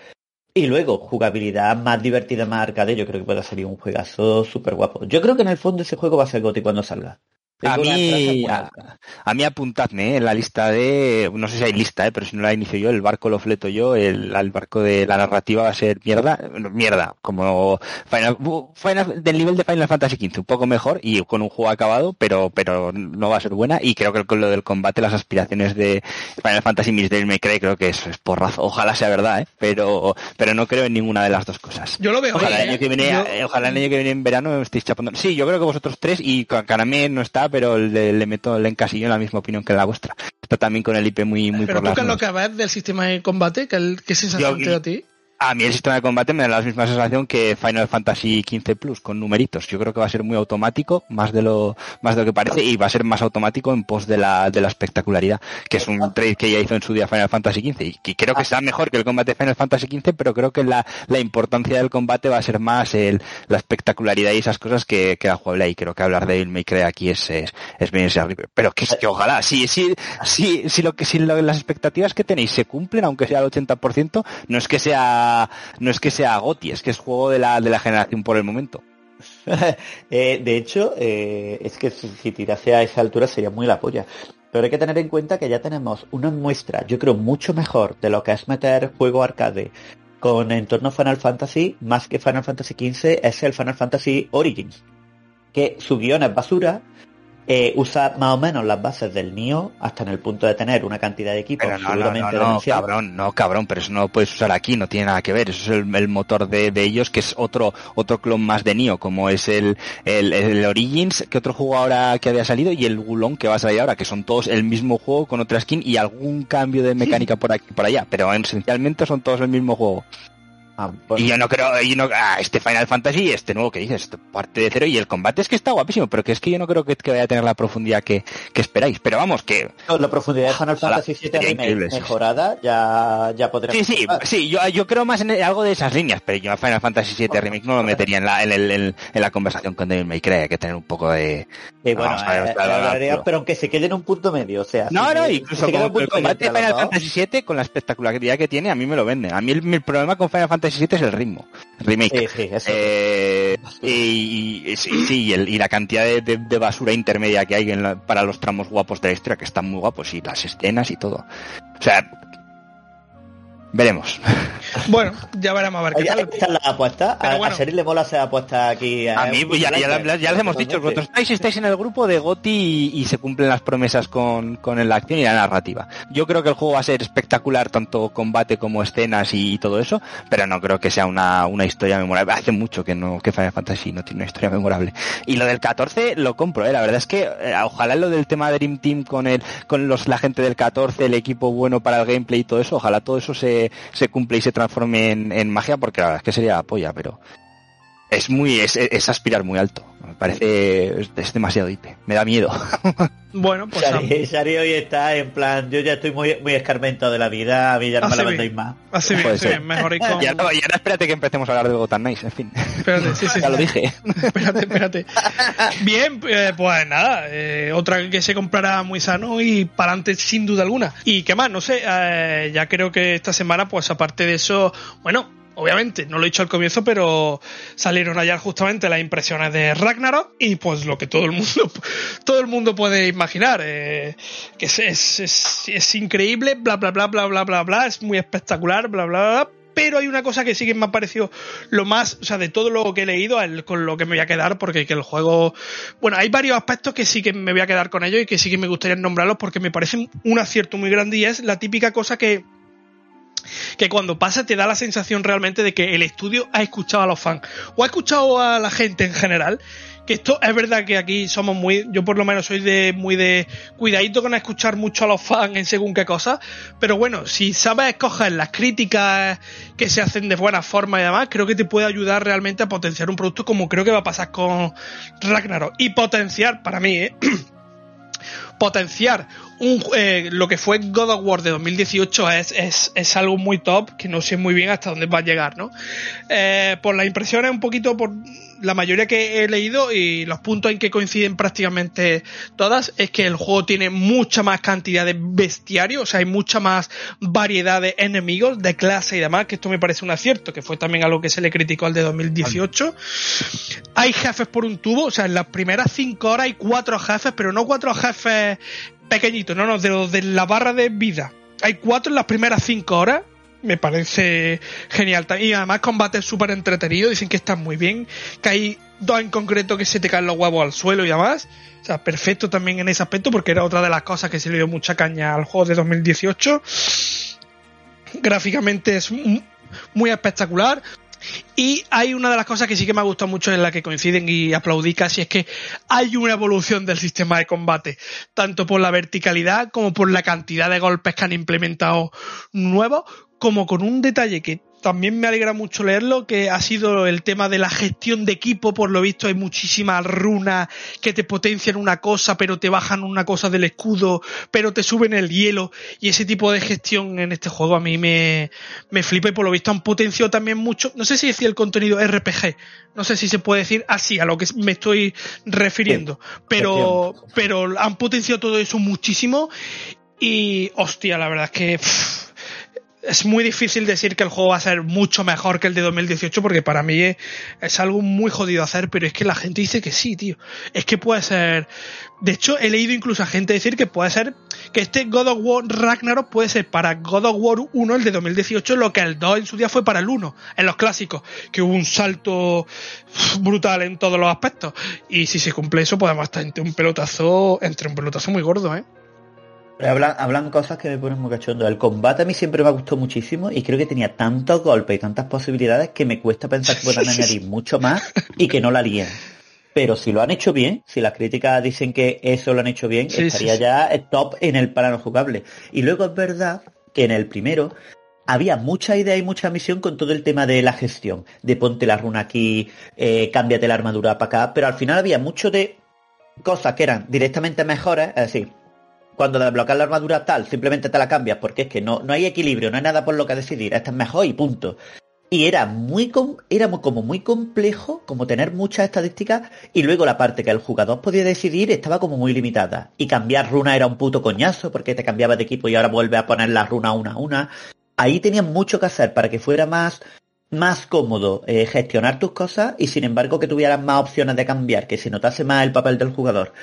[SPEAKER 3] Y luego, jugabilidad más divertida, más arcade, yo creo que puede salir un juegazo súper guapo. Yo creo que en el fondo ese juego va a ser Goti cuando salga.
[SPEAKER 2] A mí, a, mí apuntadme eh, en la lista de, no sé si hay lista, eh, pero si no la inicio yo, el barco lo fleto yo, el, barco de la narrativa va a ser mierda, mierda, como Final, Final, del nivel de Final Fantasy XV, un poco mejor y con un juego acabado, pero pero no va a ser buena y creo que con lo del combate, las aspiraciones de Final Fantasy Devil me cree, creo que eso es porrazo, ojalá sea verdad, eh, pero pero no creo en ninguna de las dos cosas.
[SPEAKER 1] Yo lo veo.
[SPEAKER 2] Ojalá, el, año que viene, ojalá el año que viene en verano me estéis chapando. Sí, yo creo que vosotros tres y Kaname no está pero le, le meto, le encasillo en la misma opinión que la vuestra. Está también con el IP muy, muy
[SPEAKER 1] Pero por tú, lo que ves del sistema de combate? ¿Qué, qué sensación te da a ti?
[SPEAKER 2] A mí el sistema de combate me da la misma sensación que Final Fantasy XV Plus con numeritos. Yo creo que va a ser muy automático, más de lo más de lo que parece, y va a ser más automático en pos de la, de la espectacularidad, que es un trade que ya hizo en su día Final Fantasy XV. Y, creo que sea mejor que el combate de Final Fantasy XV, pero creo que la, la importancia del combate va a ser más el, la espectacularidad y esas cosas que, que la jugabilidad. Y creo que hablar de May Cry aquí es, es, es bien Pero que, que ojalá, si, si, si, si, lo que, si las expectativas que tenéis se cumplen, aunque sea el 80%, no es que sea no es que sea Goti, es que es juego de la, de la generación por el momento.
[SPEAKER 3] Eh, de hecho, eh, es que si, tirase a esa altura sería muy la polla. Pero hay que tener en cuenta que ya tenemos una muestra, yo creo, mucho mejor de lo que es meter juego arcade con entorno Final Fantasy, más que Final Fantasy XV, es el Final Fantasy Origins. Que su guion es basura, eh, usa más o menos las bases del NIO hasta en el punto de tener una cantidad de equipos
[SPEAKER 2] pero no, no, no, cabrón, no, cabrón, pero eso no lo puedes usar aquí, no tiene nada que ver, eso es el, motor de, ellos, que es otro otro clon más de NIO, como es el, el, Origins, que otro juego ahora que había salido, y el Gulon que va a salir ahora, que son todos el mismo juego con otra skin y algún cambio de mecánica por aquí por allá, pero esencialmente son todos el mismo juego. Ah, pues y yo no creo, yo no, ah, este Final Fantasy, este nuevo que dices, parte de cero y el combate es que está guapísimo, pero que es que yo no creo que, vaya a tener la profundidad que, esperáis. Pero vamos, que...
[SPEAKER 3] la profundidad de Final Fantasy VII mejorada ya, ya podría...
[SPEAKER 2] Sí, sí, sí, yo, yo creo más en algo de esas líneas, pero yo a Final Fantasy VII Remake no lo metería en la, en, la conversación con Devil May Cry, hay que tener un poco de...
[SPEAKER 3] bueno, eh, pero aunque se quede en un punto medio, o sea...
[SPEAKER 2] No, no, incluso con el combate de Final Fantasy VII, con la espectacularidad que tiene, a mí me lo venden. A mí el, problema con Final Fantasy Es el ritmo. Remake. Eh, y, sí, y, la cantidad de, basura intermedia que hay para los tramos guapos de la historia, que están muy guapos, y las escenas y todo. O sea, Veremos.
[SPEAKER 1] Bueno, ya veremos a ver qué tal.
[SPEAKER 3] Apuesta. A, bueno. a le mola se apuesta aquí.
[SPEAKER 2] A, mí, ya, ya, les hemos dicho, vosotros estáis, estáis en el grupo de Goti y, se cumplen las promesas con, con la acción y la narrativa. Yo creo que el juego va a ser espectacular, tanto combate como escenas y, todo eso, pero no creo que sea una, una historia memorable. Hace mucho que no que Final Fantasy no tiene una historia memorable. Y lo del 14 lo compro, ¿eh? la verdad es que eh, ojalá lo del tema de Dream Team con el, con los, la gente del 14, el equipo bueno para el gameplay y todo eso, ojalá todo eso se se, cumple y se transforme en, magia, porque la verdad es que sería polla, pero es muy, es, aspirar muy alto. Me parece, es, demasiado IP. Me da miedo.
[SPEAKER 1] Bueno, pues.
[SPEAKER 3] Shari, hoy está en plan, yo ya estoy muy, muy escarmentado de la vida, a mí ya no me la vendéis más.
[SPEAKER 1] Así bien, mejor y
[SPEAKER 2] con... ya, no, ya espérate que empecemos a hablar de Gotham Knights, en fin.
[SPEAKER 1] Espérate, sí, sí.
[SPEAKER 2] ya lo dije.
[SPEAKER 1] espérate, espérate. Bien, eh, pues nada, eh, otra que se comprará muy sano y para adelante sin duda alguna. Y qué más, no sé, eh, ya creo que esta semana, pues aparte de eso, bueno, obviamente, no lo he dicho al comienzo, pero salieron ayer justamente las impresiones de Ragnarok y pues lo que todo el mundo, todo el mundo puede imaginar, eh, que es, es, es, increíble, bla, bla, bla, bla, bla, bla, bla, es muy espectacular, bla, bla, bla, pero hay una cosa que sí que me ha parecido lo más, o sea, de todo lo que he leído, con lo que me voy a quedar, porque que el juego, bueno, hay varios aspectos que sí que me voy a quedar con ellos y que sí que me gustaría nombrarlos porque me parecen un acierto muy grande y es la típica cosa que que cuando pasa te da la sensación realmente de que el estudio ha escuchado a los fans o ha escuchado a la gente en general que esto es verdad que aquí somos muy, yo por lo menos soy de muy de cuidadito con escuchar mucho a los fans en según qué cosas, pero bueno, si sabes escoger las críticas que se hacen de buena forma y demás, creo que te puede ayudar realmente a potenciar un producto como creo que va a pasar con Ragnarok y potenciar para mí, ¿eh? Potenciar un, eh, lo que fue God of War de 2018 es, es, es, algo muy top, que no sé muy bien hasta dónde va a llegar, ¿no? Eh, por las impresiones, un poquito por la mayoría que he leído y los puntos en que coinciden prácticamente todas, es que el juego tiene mucha más cantidad de bestiario, o sea, hay mucha más variedad de enemigos, de clase y demás, que esto me parece un acierto, que fue también algo que se le criticó al de 2018. Hay jefes por un tubo, o sea, en las primeras cinco horas hay cuatro jefes, pero no cuatro jefes pequeñito, no, no, de los de la barra de vida. Hay cuatro en las primeras cinco horas. Me parece genial. Y además combate súper entretenido. Dicen que están muy bien. Que hay dos en concreto que se te caen los huevos al suelo y demás. O sea, perfecto también en ese aspecto porque era otra de las cosas que se le dio mucha caña al juego de 2018. Gráficamente es muy espectacular. Y hay una de las cosas que sí que me ha gustado mucho en la que coinciden y aplaudí casi es que hay una evolución del sistema de combate, tanto por la verticalidad como por la cantidad de golpes que han implementado nuevos, como con un detalle que también me alegra mucho leerlo, que ha sido el tema de la gestión de equipo. Por lo visto hay muchísimas runas que te potencian una cosa, pero te bajan una cosa del escudo, pero te suben el hielo. Y ese tipo de gestión en este juego a mí me, me flipa y por lo visto han potenciado también mucho. No sé si decía el contenido RPG, no sé si se puede decir así a lo que me estoy refiriendo, pero, pero han potenciado todo eso muchísimo. Y hostia, la verdad es que es muy difícil decir que el juego va a ser mucho mejor que el de 2018 porque para mí es, algo muy jodido hacer, pero es que la gente dice que sí, tío. Es que puede ser... De hecho, he leído incluso a gente decir que puede ser que este God of War Ragnarok puede ser para God of War 1, el de 2018, lo que el 2 en su día fue para el 1, en los clásicos, que hubo un salto brutal en todos los aspectos. Y si se cumple eso, podemos estar entre un pelotazo, entre un pelotazo muy gordo, ¿eh?
[SPEAKER 3] Hablan, cosas que me ponen muy cachondo. El combate a mí siempre me ha gustado muchísimo y creo que tenía tantos golpes y tantas posibilidades que me cuesta pensar que puedan añadir mucho más y que no lo harían. Pero si lo han hecho bien, si las críticas dicen que eso lo han hecho bien, estaría ya top en el plano jugable. Y luego es verdad que en el primero había mucha idea y mucha misión con todo el tema de la gestión, de ponte la runa aquí, eh, cámbiate la armadura para acá, pero al final había mucho de cosas que eran directamente mejores, es decir, cuando desbloqueas la armadura tal, simplemente te la cambias porque es que no, no hay equilibrio, no hay nada por lo que decidir, esta es mejor y punto. Y era muy, era como muy complejo, como tener muchas estadísticas, y luego la parte que el jugador podía decidir estaba como muy limitada. Y cambiar runa era un puto coñazo, porque te cambiaba de equipo y ahora vuelve a poner la runa una a una. Ahí tenían mucho que hacer para que fuera más más cómodo eh, gestionar tus cosas y sin embargo que tuvieras más opciones de cambiar, que se notase más el papel del jugador.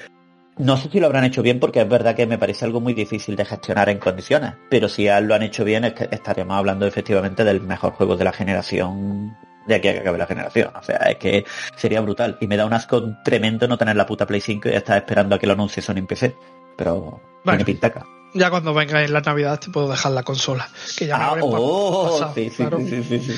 [SPEAKER 3] No sé si lo habrán hecho bien porque es verdad que me parece algo muy difícil de gestionar en condiciones, pero si lo han hecho bien estaríamos hablando efectivamente del mejor juego de la generación de aquí a que acabe la generación. O sea, es que sería brutal. Y me da un asco tremendo no tener la puta Play 5 y estar esperando a que lo anuncie Sony en PC. Pero tiene pintaca.
[SPEAKER 1] Ya cuando venga en la Navidad te puedo dejar la consola. Que ya
[SPEAKER 3] ah, oh, sí, sí, sí, sí,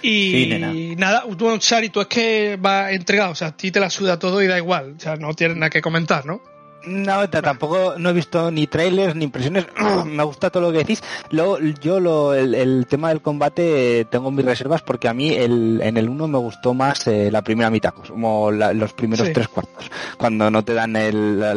[SPEAKER 1] Y nada, tú, Shari, tú es que va entregado, o sea, a ti te la suda todo y da igual, o sea, no tienes nada que comentar, ¿no?
[SPEAKER 2] No, tampoco no he visto ni trailers ni impresiones. me gusta todo lo que decís. Luego, yo lo, el, tema del combate tengo mis reservas porque a mí el, en el 1 me gustó más eh, la primera mitad, como los primeros tres cuartos, cuando no te dan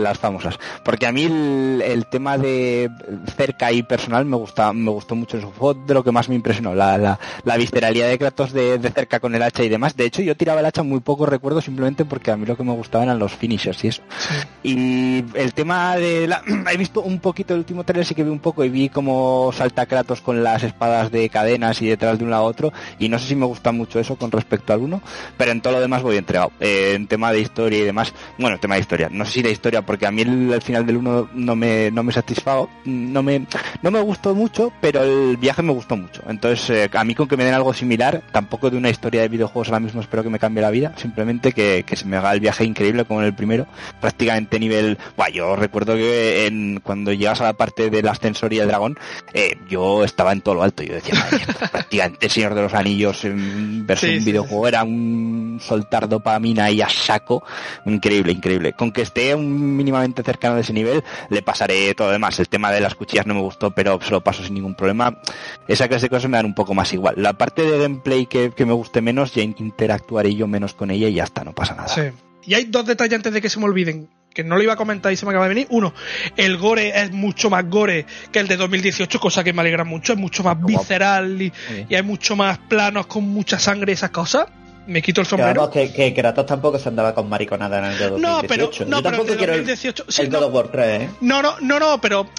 [SPEAKER 2] las famosas. Porque a mí el, tema de cerca y personal me gusta, me gustó mucho. Eso fue de lo que más me impresionó, la, la, visceralidad de Kratos de, cerca con el hacha y demás. De hecho, yo tiraba el hacha muy poco recuerdo simplemente porque a mí lo que me gustaban eran los finishers y eso. Y el tema de la... he visto un poquito el último trailer, sí que vi un poco y vi cómo salta Kratos con las espadas de cadenas y detrás de un lado a otro y no sé si me gusta mucho eso con respecto al uno, pero en todo lo demás voy entregado. Eh, en tema de historia y demás, bueno, tema de historia, no sé si de historia porque a mí el, final del uno no me, no me satisfago, no me, no me gustó mucho, pero el viaje me gustó mucho. Entonces, eh, a mí con que me den algo similar, tampoco de una historia de videojuegos ahora mismo espero que me cambie la vida, simplemente que, que se me haga el viaje increíble como en el primero, prácticamente nivel yo recuerdo que en, cuando llegas a la parte del ascensor y el dragón, eh, yo estaba en todo lo alto. Yo decía, prácticamente el Señor de los Anillos en versus un videojuego era un soltar dopamina y a saco. Increíble, increíble. Con que esté un mínimamente cercano de ese nivel, le pasaré todo demás. El tema de las cuchillas no me gustó, pero se lo paso sin ningún problema. Esa clase de cosas me dan un poco más igual. La parte de gameplay que, que me guste menos, ya interactuaré yo menos con ella y ya está, no pasa nada.
[SPEAKER 1] Sí. Y hay dos detalles antes de que se me olviden que no lo iba a comentar y se me acaba de venir. Uno, el gore es mucho más gore que el de 2018, cosa que me alegra mucho, es mucho más visceral y, y hay mucho más planos con mucha sangre y esas cosas me quito el sombrero.
[SPEAKER 3] que, que, Kratos tampoco se andaba con mariconada en el de 2018. No, pero, no, Yo tampoco pero quiero 2018, el, God of War 3, ¿eh?
[SPEAKER 1] No, no, no, no, pero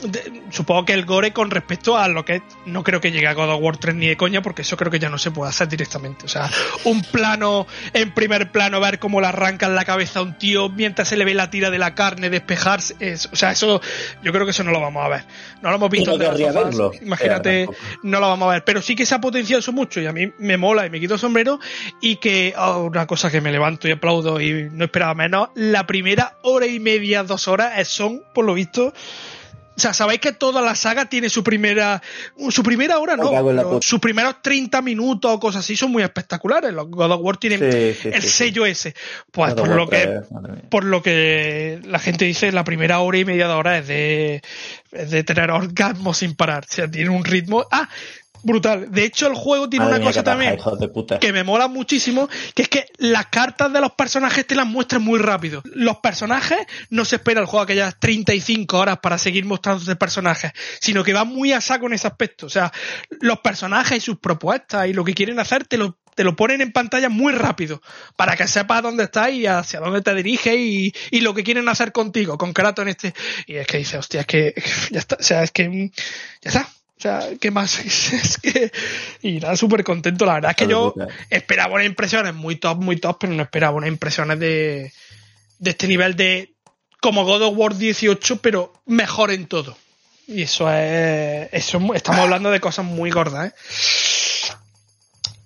[SPEAKER 1] supongo que el gore con respecto a lo que no creo que llegue a God of War 3 ni de coña, porque eso creo que ya no se puede hacer directamente. O sea, un plano en primer plano, ver cómo le arrancan la cabeza a un tío mientras se le ve la tira de la carne, despejarse. o sea, eso, yo creo que eso no lo vamos a ver. No lo hemos visto.
[SPEAKER 3] verlo.
[SPEAKER 1] Imagínate, no lo vamos a ver. Pero sí que se ha potenciado eso mucho y a mí me mola y me quito el sombrero y que Oh, una cosa que me levanto y aplaudo y no esperaba menos, la primera hora y media, dos horas son, por lo visto, o sea, sabéis que toda la saga tiene su primera. Su primera hora, ¿no? sus primeros 30 minutos o cosas así son muy espectaculares. Los God of War tienen el sello ese. Pues por lo que. Por lo que la gente dice, la primera hora y media de hora es de. Es de tener orgasmo sin parar. O sea, tiene un ritmo. Ah, brutal. De hecho, el juego tiene una cosa también que me mola muchísimo, que es que las cartas de los personajes te las muestran muy rápido. Los personajes no se espera el juego que haya 35 horas para seguir mostrándote personajes, sino que va muy a saco en ese aspecto. O sea, los personajes y sus propuestas y lo que quieren hacer te lo te lo ponen en pantalla muy rápido para que sepas dónde estás y hacia dónde te diriges y, y, lo que quieren hacer contigo, con Kratos en este. Y es que dice, hostia, es que ya está, o sea, es que ya está. O sea, ¿qué más? es que. Y nada, súper contento. La verdad es que yo esperaba unas impresiones muy top, muy top, pero no esperaba unas impresiones de, de este nivel de. Como God of War 18, pero mejor en todo. Y eso es. Eso estamos hablando de cosas muy gordas, ¿eh?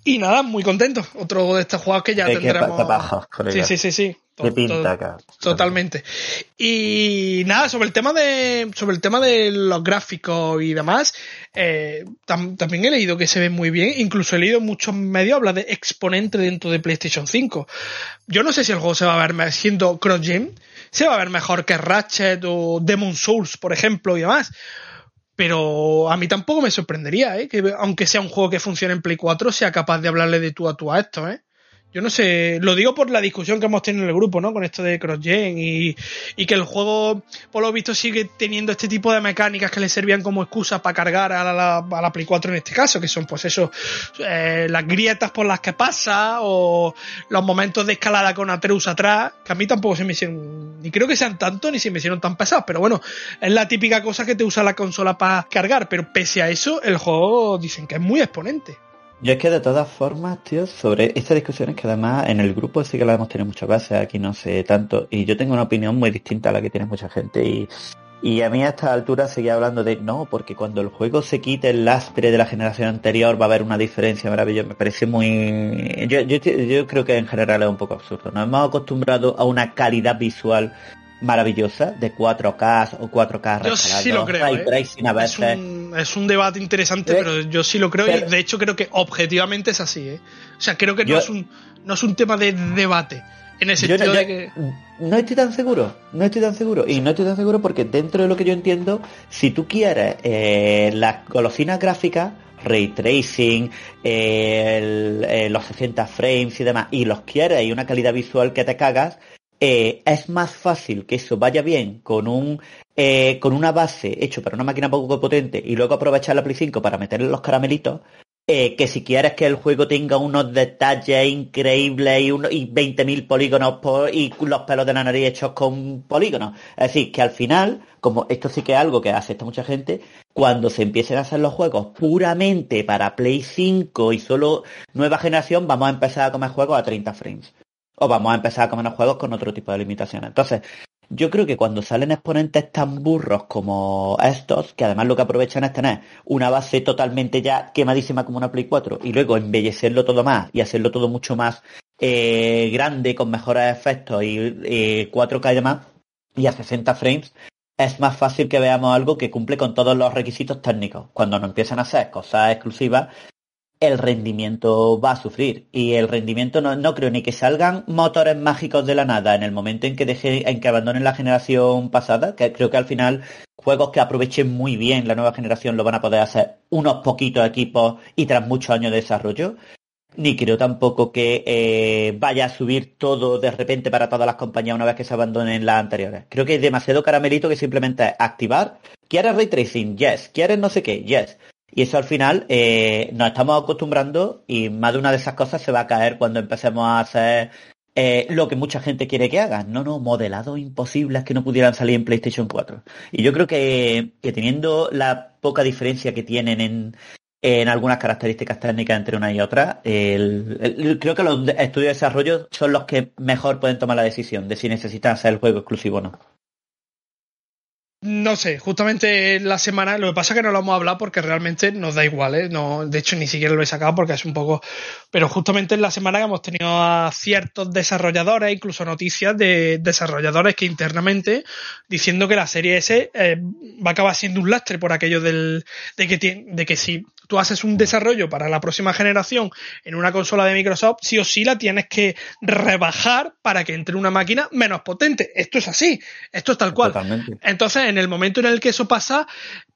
[SPEAKER 1] Y nada, muy contento. Otro de estos juegos que ya tendremos. sí, sí, sí, sí.
[SPEAKER 3] Qué pinta acá.
[SPEAKER 1] Totalmente. Y nada, sobre el tema de, sobre el tema de los gráficos y demás, eh, también he leído que se ve muy bien. Incluso he leído muchos medios hablar de exponente dentro de PlayStation 5. Yo no sé si el juego se va a ver siendo cross-gen, se va a ver mejor que Ratchet o Demon Souls, por ejemplo, y demás. Pero a mí tampoco me sorprendería, ¿eh? Que aunque sea un juego que funcione en Play 4, sea capaz de hablarle de tú a tú a esto, ¿eh? Yo no sé, lo digo por la discusión que hemos tenido en el grupo, ¿no? Con esto de CrossGen y, y que el juego, por lo visto, sigue teniendo este tipo de mecánicas que le servían como excusa para cargar a la, Play 4 en este caso, que son pues eso, eh, las grietas por las que pasa o los momentos de escalada con Atreus atrás, que a mí tampoco se me hicieron, ni creo que sean tanto, ni se me hicieron tan pesados, pero bueno, es la típica cosa que te usa la consola para cargar, pero pese a eso, el juego dicen que es muy exponente.
[SPEAKER 3] Yo es que de todas formas, tío, sobre esta discusión es que además en el grupo sí que la hemos tenido muchas veces, aquí no sé tanto, y yo tengo una opinión muy distinta a la que tiene mucha gente y, y a mí a esta altura seguía hablando de no, porque cuando el juego se quite el lastre de la generación anterior va a haber una diferencia maravillosa. Me parece muy... Yo, yo, yo creo que en general es un poco absurdo. Nos hemos acostumbrado a una calidad visual maravillosa de 4K o 4K
[SPEAKER 1] yo sí lo creo ¿eh? es, un, es, un, debate interesante ¿Eh? pero yo sí lo creo y de hecho creo que objetivamente es así ¿eh? o sea creo que no es un no es un tema de debate en el sentido de que
[SPEAKER 3] no estoy tan seguro no estoy tan seguro y no estoy tan seguro porque dentro de lo que yo entiendo si tú quieres eh, las golosinas gráficas ray tracing, los 60 frames y demás, y los quieres y una calidad visual que te cagas, eh, es más fácil que eso vaya bien con un eh, con una base hecho para una máquina poco potente y luego aprovechar la Play 5 para meterle los caramelitos eh, que si quieres que el juego tenga unos detalles increíbles y, uno, y 20.000 polígonos por, y los pelos de la nariz hechos con polígonos. Es decir, que al final, como esto sí que es algo que acepta mucha gente, cuando se empiecen a hacer los juegos puramente para Play 5 y solo nueva generación, vamos a empezar a comer juegos a 30 frames o vamos a empezar a comer juegos con otro tipo de limitaciones. Entonces, yo creo que cuando salen exponentes tan burros como estos, que además lo que aprovechan es tener una base totalmente ya quemadísima como una Play 4 y luego embellecerlo todo más y hacerlo todo mucho más eh, grande con mejores efectos y 4K y demás y a 60 frames, es más fácil que veamos algo que cumple con todos los requisitos técnicos. Cuando no empiezan a hacer cosas exclusivas, el rendimiento va a sufrir. Y el rendimiento no, creo ni que salgan motores mágicos de la nada en el momento en que deje, en que abandonen la generación pasada, que creo que al final juegos que aprovechen muy bien la nueva generación lo van a poder hacer unos poquitos equipos y tras muchos años de desarrollo. Ni creo tampoco que eh, vaya a subir todo de repente para todas las compañías una vez que se abandonen las anteriores. Creo que es demasiado caramelito que simplemente activar. ¿Quieres ray tracing? Yes. ¿Quieres no sé qué? Yes. Y eso al final eh, nos estamos acostumbrando y más de una de esas cosas se va a caer cuando empecemos a hacer eh, lo que mucha gente quiere que hagan. No, no, modelados imposibles que no pudieran salir en PlayStation 4. Y yo creo que, que teniendo la poca diferencia que tienen en, en algunas características técnicas entre una y otra, creo que los estudios de desarrollo son los que mejor pueden tomar la decisión de si necesitan hacer el juego exclusivo o no.
[SPEAKER 1] No sé, justamente la semana, lo que pasa es que no lo hemos hablado porque realmente nos da igual, ¿eh? No, de hecho, ni siquiera lo he sacado porque es un poco. Pero justamente en la semana que hemos tenido a ciertos desarrolladores, incluso noticias de desarrolladores que internamente diciendo que la serie S eh, va a acabar siendo un lastre por aquello del, de, que, de que si tú haces un desarrollo para la próxima generación en una consola de Microsoft, sí o sí la tienes que rebajar para que entre una máquina menos potente. Esto es así, esto es tal cual. Entonces, en el momento en el que eso pasa,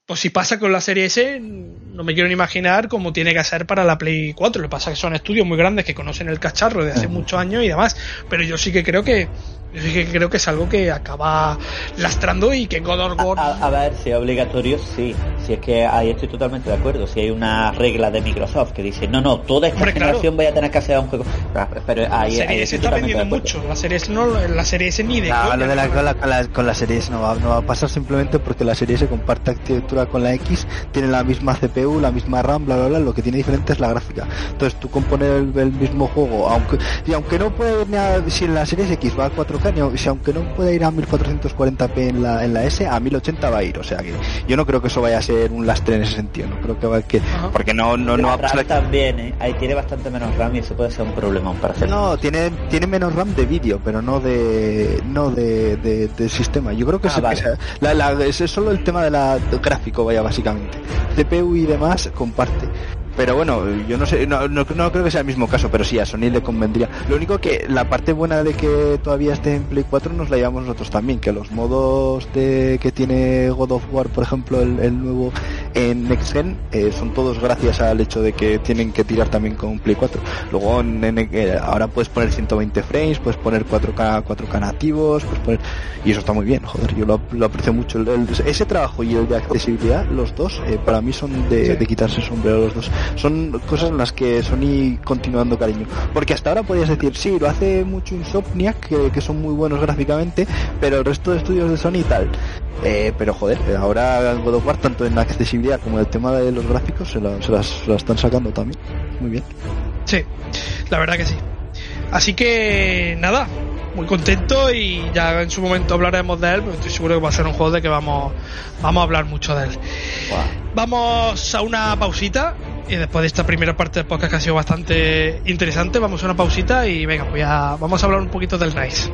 [SPEAKER 1] pues si pasa con la serie S, no me quiero ni imaginar cómo tiene que ser para la Play 4. Lo que pasa es que son estudios muy grandes que conocen el cacharro de hace muchos años y demás. Pero yo sí que creo que creo que es algo que acaba lastrando y que God of War...
[SPEAKER 3] A, ver, si es obligatorio, sí. Si es que ahí estoy totalmente de acuerdo. Si hay una regla de Microsoft que dice, no, no, toda esta generación voy a tener que hacer un juego...
[SPEAKER 1] Ah, pero ahí, la serie S está vendiendo mucho. La serie S no, la serie S ni de...
[SPEAKER 2] No, lo de la, con, la, con, la, serie S no va, no va a pasar simplemente porque la serie S comparte arquitectura con la X, tiene la misma CPU, la misma RAM, bla, bla, bla. Lo que tiene diferente es la gráfica. Entonces tú compones el, el mismo juego, aunque y aunque no puede si en la serie X va a 4 si aunque no pueda ir a 1440p en la, en la S, a 1080 va a ir. O sea que yo no creo que eso vaya a ser un lastre en ese sentido. No creo que va que. Porque no, no, no.
[SPEAKER 3] También, ¿eh? Ahí tiene bastante menos RAM y eso puede ser un problema para hacer.
[SPEAKER 2] No, tiene, tiene menos RAM de vídeo, pero no de. No de, de, sistema. Yo creo que, ah, es, es solo el tema de la gráfico, vaya, básicamente. CPU y demás comparte. Pero bueno, yo no sé, no, no, creo que sea el mismo caso, pero sí, a Sony le convendría. Lo único que la parte buena de que todavía esté en Play 4 nos la llevamos nosotros también, que los modos de que tiene God of War, por ejemplo, el, nuevo en Next Gen, eh, son todos gracias al hecho de que tienen que tirar también con Play 4. Luego en, eh, ahora puedes poner 120 frames, puedes poner 4K, 4K nativos, puedes poner... Y eso está muy bien, joder, yo lo, aprecio mucho. ese trabajo y el de accesibilidad, los dos, eh, para mí son de, de quitarse el sombrero los dos son cosas en las que Sony continuando cariño. Porque hasta ahora podías decir, sí, lo hace mucho Insomniac, que, que son muy buenos gráficamente, pero el resto de estudios de Sony y tal. Eh, pero joder, ahora God of War, tanto en la accesibilidad como en el tema de los gráficos, se la, se las, están sacando también. Muy bien.
[SPEAKER 1] Sí, la verdad que sí. Así que nada, muy contento y ya en su momento hablaremos de él, pero estoy seguro que va a ser un juego de que vamos, vamos a hablar mucho de él. Vamos a una pausita y después de esta primera parte del podcast que ha sido bastante interesante, vamos a una pausita y venga, a, vamos a hablar un poquito del Nice.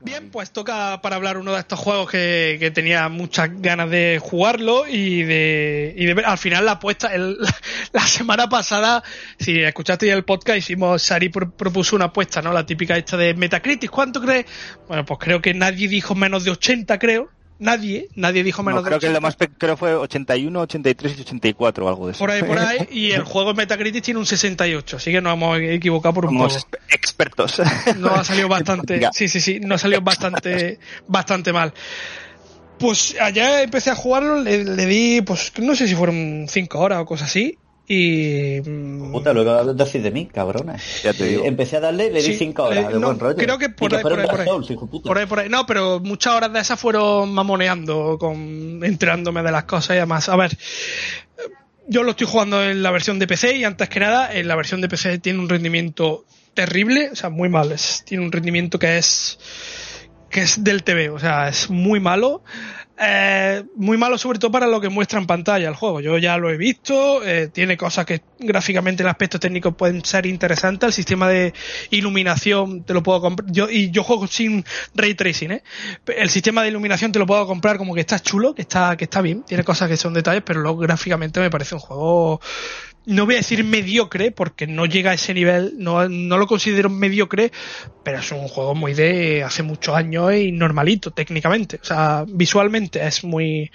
[SPEAKER 1] Bien, pues toca para hablar uno de estos juegos que, tenía muchas ganas de jugarlo y de, y de ver. Al final la apuesta, el, la semana pasada, si escuchaste el podcast, hicimos, Sari propuso una apuesta, ¿no? La típica esta de Metacritic, ¿cuánto crees? Bueno, pues creo que nadie dijo menos de 80, creo. Nadie, nadie dijo menos
[SPEAKER 2] creo que lo más creo fue 81, 83 y 84 o algo de eso.
[SPEAKER 1] Por ahí, por ahí, y el juego Metacritic tiene un 68, así que nos hemos equivocado por un poco.
[SPEAKER 2] expertos.
[SPEAKER 1] No ha salido bastante, sí, sí, sí, no ha salido bastante, bastante mal. Pues allá empecé a jugarlo, le, le, di, pues no sé si fueron 5 horas o cosas así, y.
[SPEAKER 3] Mm, Puta, que decir de mí, cabrones. Ya te digo. Empecé a darle, le di 5 horas eh, de buen rollo.
[SPEAKER 1] Creo que por ahí, por ahí, por ahí. por ahí, por ahí. No, pero muchas horas de esas fueron mamoneando, con, enterándome de las cosas y además. A ver, yo lo estoy jugando en la versión de PC y antes que nada, en la versión de PC tiene un rendimiento terrible, o sea, muy mal. tiene un rendimiento que es que es del TV, o sea, es muy malo. Eh, muy malo sobre todo para lo que muestra en pantalla el juego. Yo ya lo he visto, eh, tiene cosas que gráficamente en aspectos técnicos pueden ser interesantes. El sistema de iluminación te lo puedo comprar. Yo, y yo juego sin ray tracing, ¿eh? El sistema de iluminación te lo puedo comprar como que está chulo, que está, que está bien. Tiene cosas que son detalles, pero luego gráficamente me parece un juego no voy a decir mediocre, porque no llega a ese nivel, no, no, lo considero mediocre, pero es un juego muy de hace muchos años y normalito, técnicamente. O sea, visualmente es muy,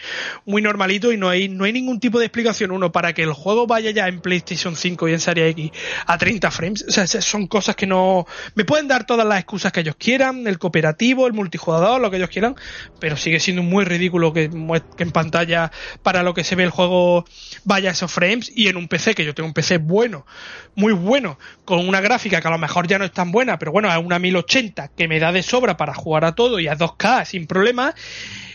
[SPEAKER 1] muy normalito y no hay, no hay ningún tipo de explicación, uno, para que el juego vaya ya en PlayStation 5 y en Serie X a 30 frames. O sea, son cosas que no, me pueden dar todas las excusas que ellos quieran, el cooperativo, el multijugador, lo que ellos quieran, pero sigue siendo muy ridículo que, que en pantalla, para lo que se ve el juego, vaya esos frames y en un PC que yo tengo un PC bueno, muy bueno, con una gráfica que a lo mejor ya no es tan buena, pero bueno, es una 1080 que me da de sobra para jugar a todo y a 2K sin problemas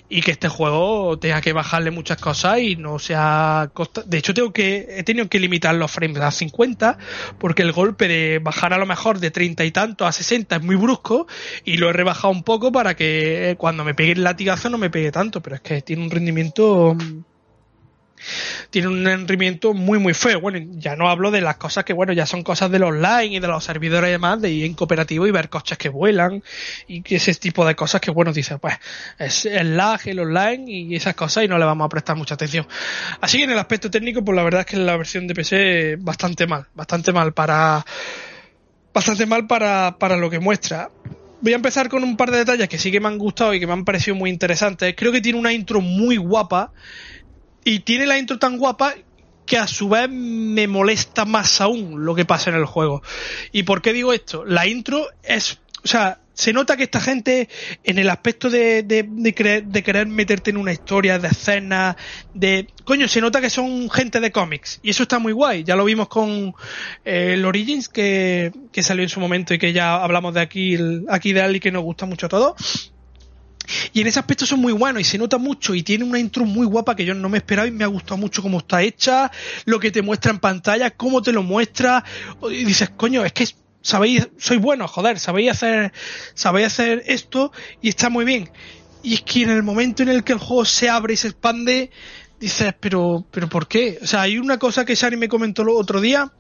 [SPEAKER 1] y que este juego tenga que bajarle muchas cosas y no sea de hecho tengo que he tenido que limitar los frames a 50 porque el golpe de bajar a lo mejor de 30 y tanto a 60 es muy brusco y lo he rebajado un poco para que cuando me pegue el latigazo no me pegue tanto pero es que tiene un rendimiento tiene un rendimiento muy muy feo. Bueno, ya no hablo de las cosas que, bueno, ya son cosas del online y de los servidores y demás, de ir en cooperativo y ver coches que vuelan y ese tipo de cosas que, bueno, dice, pues es el lag, el online y esas cosas y no le vamos a prestar mucha atención. Así que en el aspecto técnico, pues la verdad es que la versión de PC bastante mal, bastante mal para bastante mal para, para lo que muestra voy a empezar con un par de detalles que sí que me han gustado y que me han parecido muy interesantes. Creo que tiene una intro muy guapa y tiene la intro tan guapa que a su vez me molesta más aún lo que pasa en el juego. ¿Y por qué digo esto? La intro es, o sea, se nota que esta gente en el aspecto de, de, de, querer meterte en una historia, de escenas, de... Coño, se nota que son gente de cómics. Y eso está muy guay. Ya lo vimos con eh, el Origins que, que salió en su momento y que ya hablamos de aquí, aquí de él y que nos gusta mucho a todos. Y en ese aspecto son muy buenos y se nota mucho y tiene una intro muy guapa que yo no me esperaba y me ha gustado mucho cómo está hecha, lo que te muestra en pantalla, cómo te lo muestra. Y dices, coño, es que sabéis, sois buenos, joder, sabéis hacer, sabéis hacer esto y está muy bien. Y es que en el momento en el que el juego se abre y se expande, dices, pero, pero ¿por qué? O sea, hay una cosa que Shari me comentó el otro día,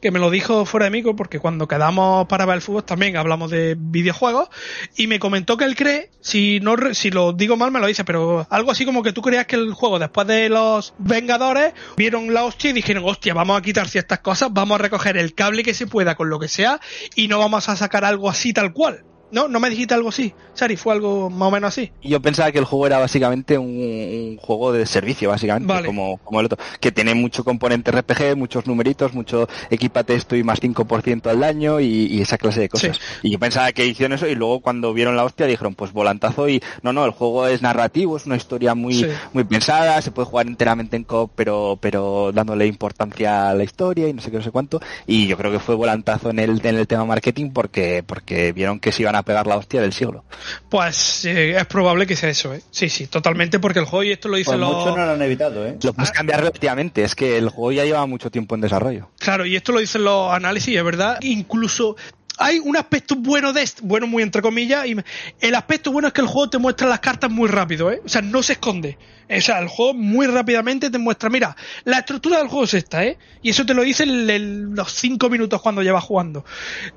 [SPEAKER 1] que me lo dijo fuera de mí, porque cuando quedamos para ver el fútbol también hablamos de videojuegos, y me comentó que él cree, si no si lo digo mal me lo dice, pero algo así como que tú creías que el juego después de los Vengadores vieron la hostia y dijeron, hostia, vamos a quitar ciertas cosas, vamos a recoger el cable que se pueda con lo que sea, y no vamos a sacar algo así tal cual. No, no me dijiste algo así. Sari, fue algo más o menos así.
[SPEAKER 2] Yo pensaba que el juego era básicamente un, juego de servicio, básicamente, como, como el otro, que tiene mucho componente RPG, muchos numeritos, mucho equipate esto y más 5% al daño y, esa clase de cosas. Y yo pensaba que hicieron eso y luego cuando vieron la hostia dijeron, pues volantazo y no, no, el juego es narrativo, es una historia muy, muy pensada, se puede jugar enteramente en co pero, pero dándole importancia a la historia y no sé qué, no sé cuánto. Y yo creo que fue volantazo en el, en el tema marketing porque, porque vieron que se iban a pegar la hostia del siglo.
[SPEAKER 1] Pues eh, es probable que sea eso, ¿eh? Sí, sí, totalmente, porque el juego, y esto lo dicen pues
[SPEAKER 3] los... Muchos no lo han evitado, ¿eh?
[SPEAKER 2] Lo puedes cambiar relativamente, es que el juego ya lleva mucho tiempo en desarrollo.
[SPEAKER 1] Claro, y esto lo dicen los análisis, es verdad. Incluso hay un aspecto bueno de este, bueno muy entre comillas, y el aspecto bueno es que el juego te muestra las cartas muy rápido, ¿eh? O sea, no se esconde. O sea, el juego muy rápidamente te muestra, mira, la estructura del juego es esta, ¿eh? Y eso te lo dice los cinco minutos cuando llevas jugando.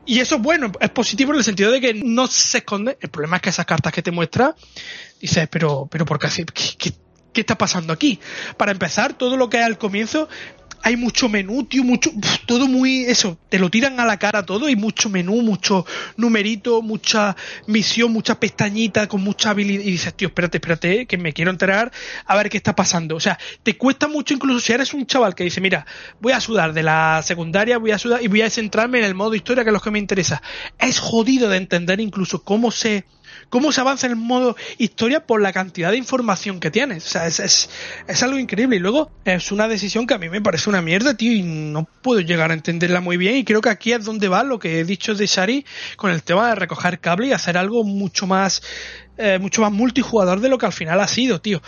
[SPEAKER 1] Y eso es bueno, es positivo en el sentido de que no se esconde. El problema es que esas cartas que te muestra, dices, pero, pero ¿por qué, qué, qué, qué está pasando aquí? Para empezar, todo lo que hay al comienzo hay mucho menú, tío, mucho, todo muy, eso, te lo tiran a la cara todo, hay mucho menú, mucho numerito, mucha misión, mucha pestañita con mucha habilidad, y dices, tío, espérate, espérate, que me quiero enterar a ver qué está pasando. O sea, te cuesta mucho incluso si eres un chaval que dice, mira, voy a sudar de la secundaria, voy a sudar y voy a centrarme en el modo historia, que es lo que me interesa. Es jodido de entender incluso cómo se cómo se avanza en el modo historia por la cantidad de información que tienes. O sea, es, es, es, algo increíble. Y luego es una decisión que a mí me parece una mierda, tío, y no puedo llegar a entenderla muy bien. Y creo que aquí es donde va lo que he dicho de Shari con el tema de recoger cable y hacer algo mucho más, eh, mucho más multijugador de lo que al final ha sido, tío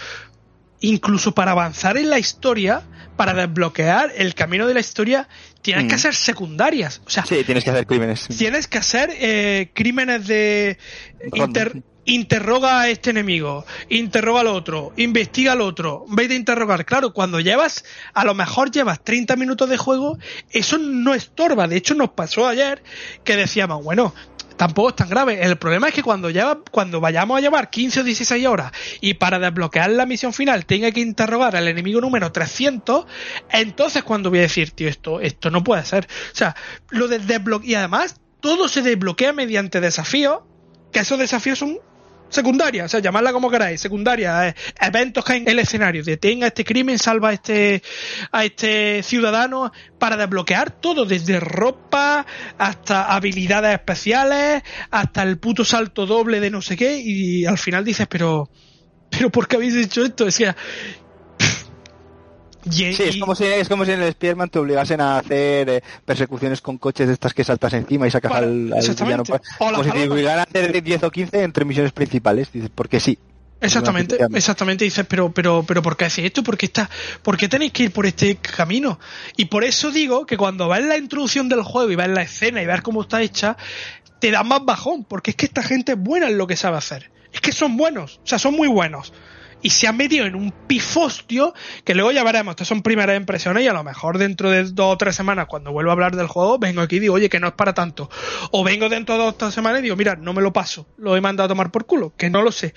[SPEAKER 1] incluso para avanzar en la historia, para desbloquear el camino de la historia, tienes que mm. hacer secundarias. O sea,
[SPEAKER 2] sí, tienes que hacer crímenes.
[SPEAKER 1] Tienes que hacer eh, crímenes de interroga a este enemigo, interroga al otro, investiga al otro, vete a interrogar. Claro, cuando llevas, a lo mejor llevas 30 minutos de juego, eso no estorba. De hecho, nos pasó ayer que decíamos, bueno, tampoco es tan grave. El problema es que cuando, cuando vayamos a llevar 15 o 16 horas y para desbloquear la misión final tenga que interrogar al enemigo número 300, entonces cuando voy a decir, tío, esto, esto no puede ser. O sea, lo de desbloquear, y además todo se desbloquea mediante desafíos, que esos desafíos son secundaria, o sea, llamarla como queráis, secundaria, eh, eventos que en el escenario, detenga este crimen, salva a este, a este ciudadano para desbloquear todo, desde ropa hasta habilidades especiales, hasta el puto salto doble de no sé qué, y al final dices, pero, pero ¿por qué habéis hecho esto? Es
[SPEAKER 4] sí, es como, si, es como si en el Spiderman te obligasen a hacer eh, persecuciones con coches de estas que saltas encima y sacas al, al villano. Como si te obligaran a hacer 10 o 15 entre misiones principales. Dices, porque sí.
[SPEAKER 1] Exactamente, exactamente. Dices, pero, pero, pero, ¿por qué hacéis esto? ¿Por qué, está, ¿Por qué tenéis que ir por este camino? Y por eso digo que cuando ves la introducción del juego y ves la escena y ves cómo está hecha, te da más bajón, porque es que esta gente es buena en lo que sabe hacer. Es que son buenos, o sea, son muy buenos y se han metido en un pifostio que luego ya veremos. Estas son primeras impresiones y a lo mejor dentro de dos o tres semanas, cuando vuelvo a hablar del juego, vengo aquí y digo, oye, que no es para tanto. O vengo dentro de dos o tres semanas y digo, mira, no me lo paso, lo he mandado a tomar por culo, que no lo sé.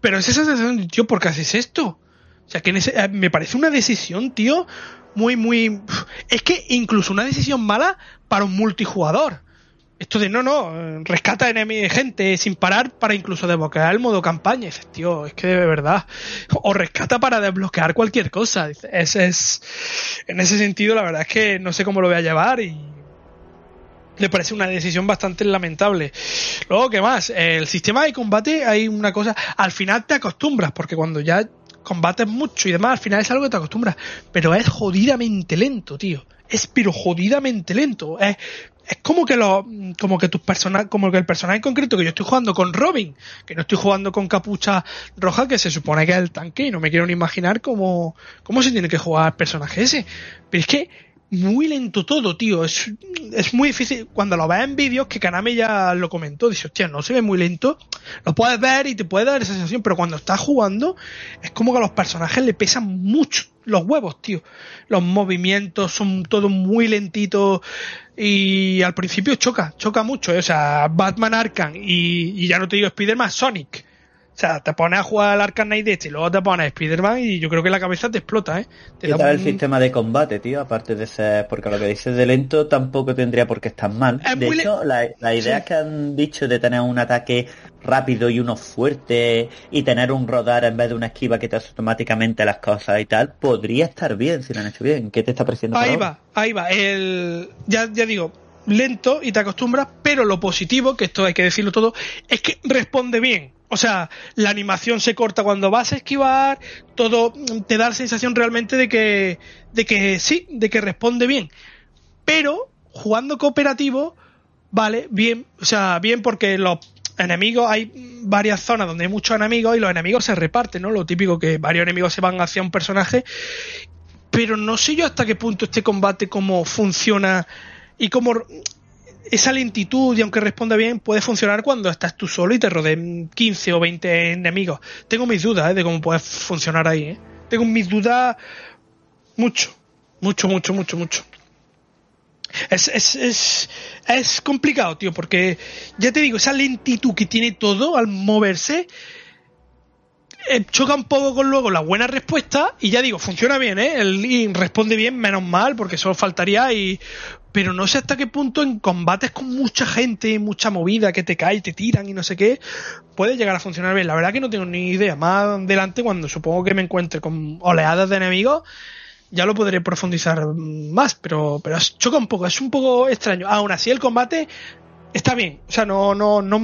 [SPEAKER 1] Pero es esa sensación, tío, ¿por qué haces esto? O sea, que eh, me parece una decisión, tío, muy, muy... Es que incluso una decisión mala para un multijugador. Esto de no, no, rescata enemigos, gente sin parar para incluso desbloquear el modo campaña. dices, tío, es que de verdad. O rescata para desbloquear cualquier cosa. ese es. En ese sentido, la verdad es que no sé cómo lo voy a llevar y. Le parece una decisión bastante lamentable. Luego, ¿qué más? El sistema de combate hay una cosa. Al final te acostumbras, porque cuando ya combates mucho y demás, al final es algo que te acostumbras. Pero es jodidamente lento, tío. Es pero jodidamente lento. Es es como que lo, como que tus personajes, como que el personaje concreto que yo estoy jugando con Robin, que no estoy jugando con capucha roja, que se supone que es el tanque, y no me quiero ni imaginar cómo, cómo se tiene que jugar el personaje ese. Pero es que muy lento todo, tío. Es, es muy difícil. Cuando lo ves en vídeos, que Kaname ya lo comentó, dice, hostia, no se ve muy lento. Lo puedes ver y te puede dar esa sensación, pero cuando estás jugando, es como que a los personajes le pesan mucho los huevos, tío. Los movimientos son todos muy lentitos y al principio choca, choca mucho. ¿eh? O sea, Batman Arkham y, y ya no te digo Spider-Man, Sonic o sea, te pones a jugar al Arkham Knight este y luego te pones a Spider-Man y yo creo que la cabeza te explota, ¿eh?
[SPEAKER 3] Te ¿Qué tal el sistema de combate, tío? Aparte de ser... Porque lo que dices de lento tampoco tendría por qué estar mal. de hecho, la, la idea que han dicho de tener un ataque rápido y uno fuerte y tener un rodar en vez de una esquiva que te hace automáticamente las cosas y tal, podría estar bien si lo han hecho bien. ¿Qué te está pareciendo?
[SPEAKER 1] Ahí va, ahí va. El... Ya, ya digo, lento y te acostumbras, pero lo positivo, que esto hay que decirlo todo, es que responde bien. O sea, la animación se corta cuando vas a esquivar, todo te da la sensación realmente de que, de que sí, de que responde bien. Pero jugando cooperativo, vale, bien, o sea, bien porque los enemigos, hay varias zonas donde hay muchos enemigos y los enemigos se reparten, ¿no? Lo típico que varios enemigos se van hacia un personaje, pero no sé yo hasta qué punto este combate, cómo funciona y cómo esa lentitud y aunque responda bien puede funcionar cuando estás tú solo y te rodeen 15 o 20 enemigos. Tengo mis dudas ¿eh? de cómo puede funcionar ahí. ¿eh? Tengo mis dudas mucho, mucho, mucho, mucho, mucho. Es, es, es, es complicado, tío, porque ya te digo, esa lentitud que tiene todo al moverse eh, choca un poco con luego la buena respuesta y ya digo, funciona bien, ¿eh? El responde bien, menos mal, porque solo faltaría y... Pero no sé hasta qué punto en combates con mucha gente, mucha movida, que te cae, te tiran y no sé qué, puede llegar a funcionar bien. La verdad que no tengo ni idea. Más adelante, cuando supongo que me encuentre con oleadas de enemigos, ya lo podré profundizar más, pero, pero choca un poco, es un poco extraño. Aún así, el combate está bien. O sea, no, no, no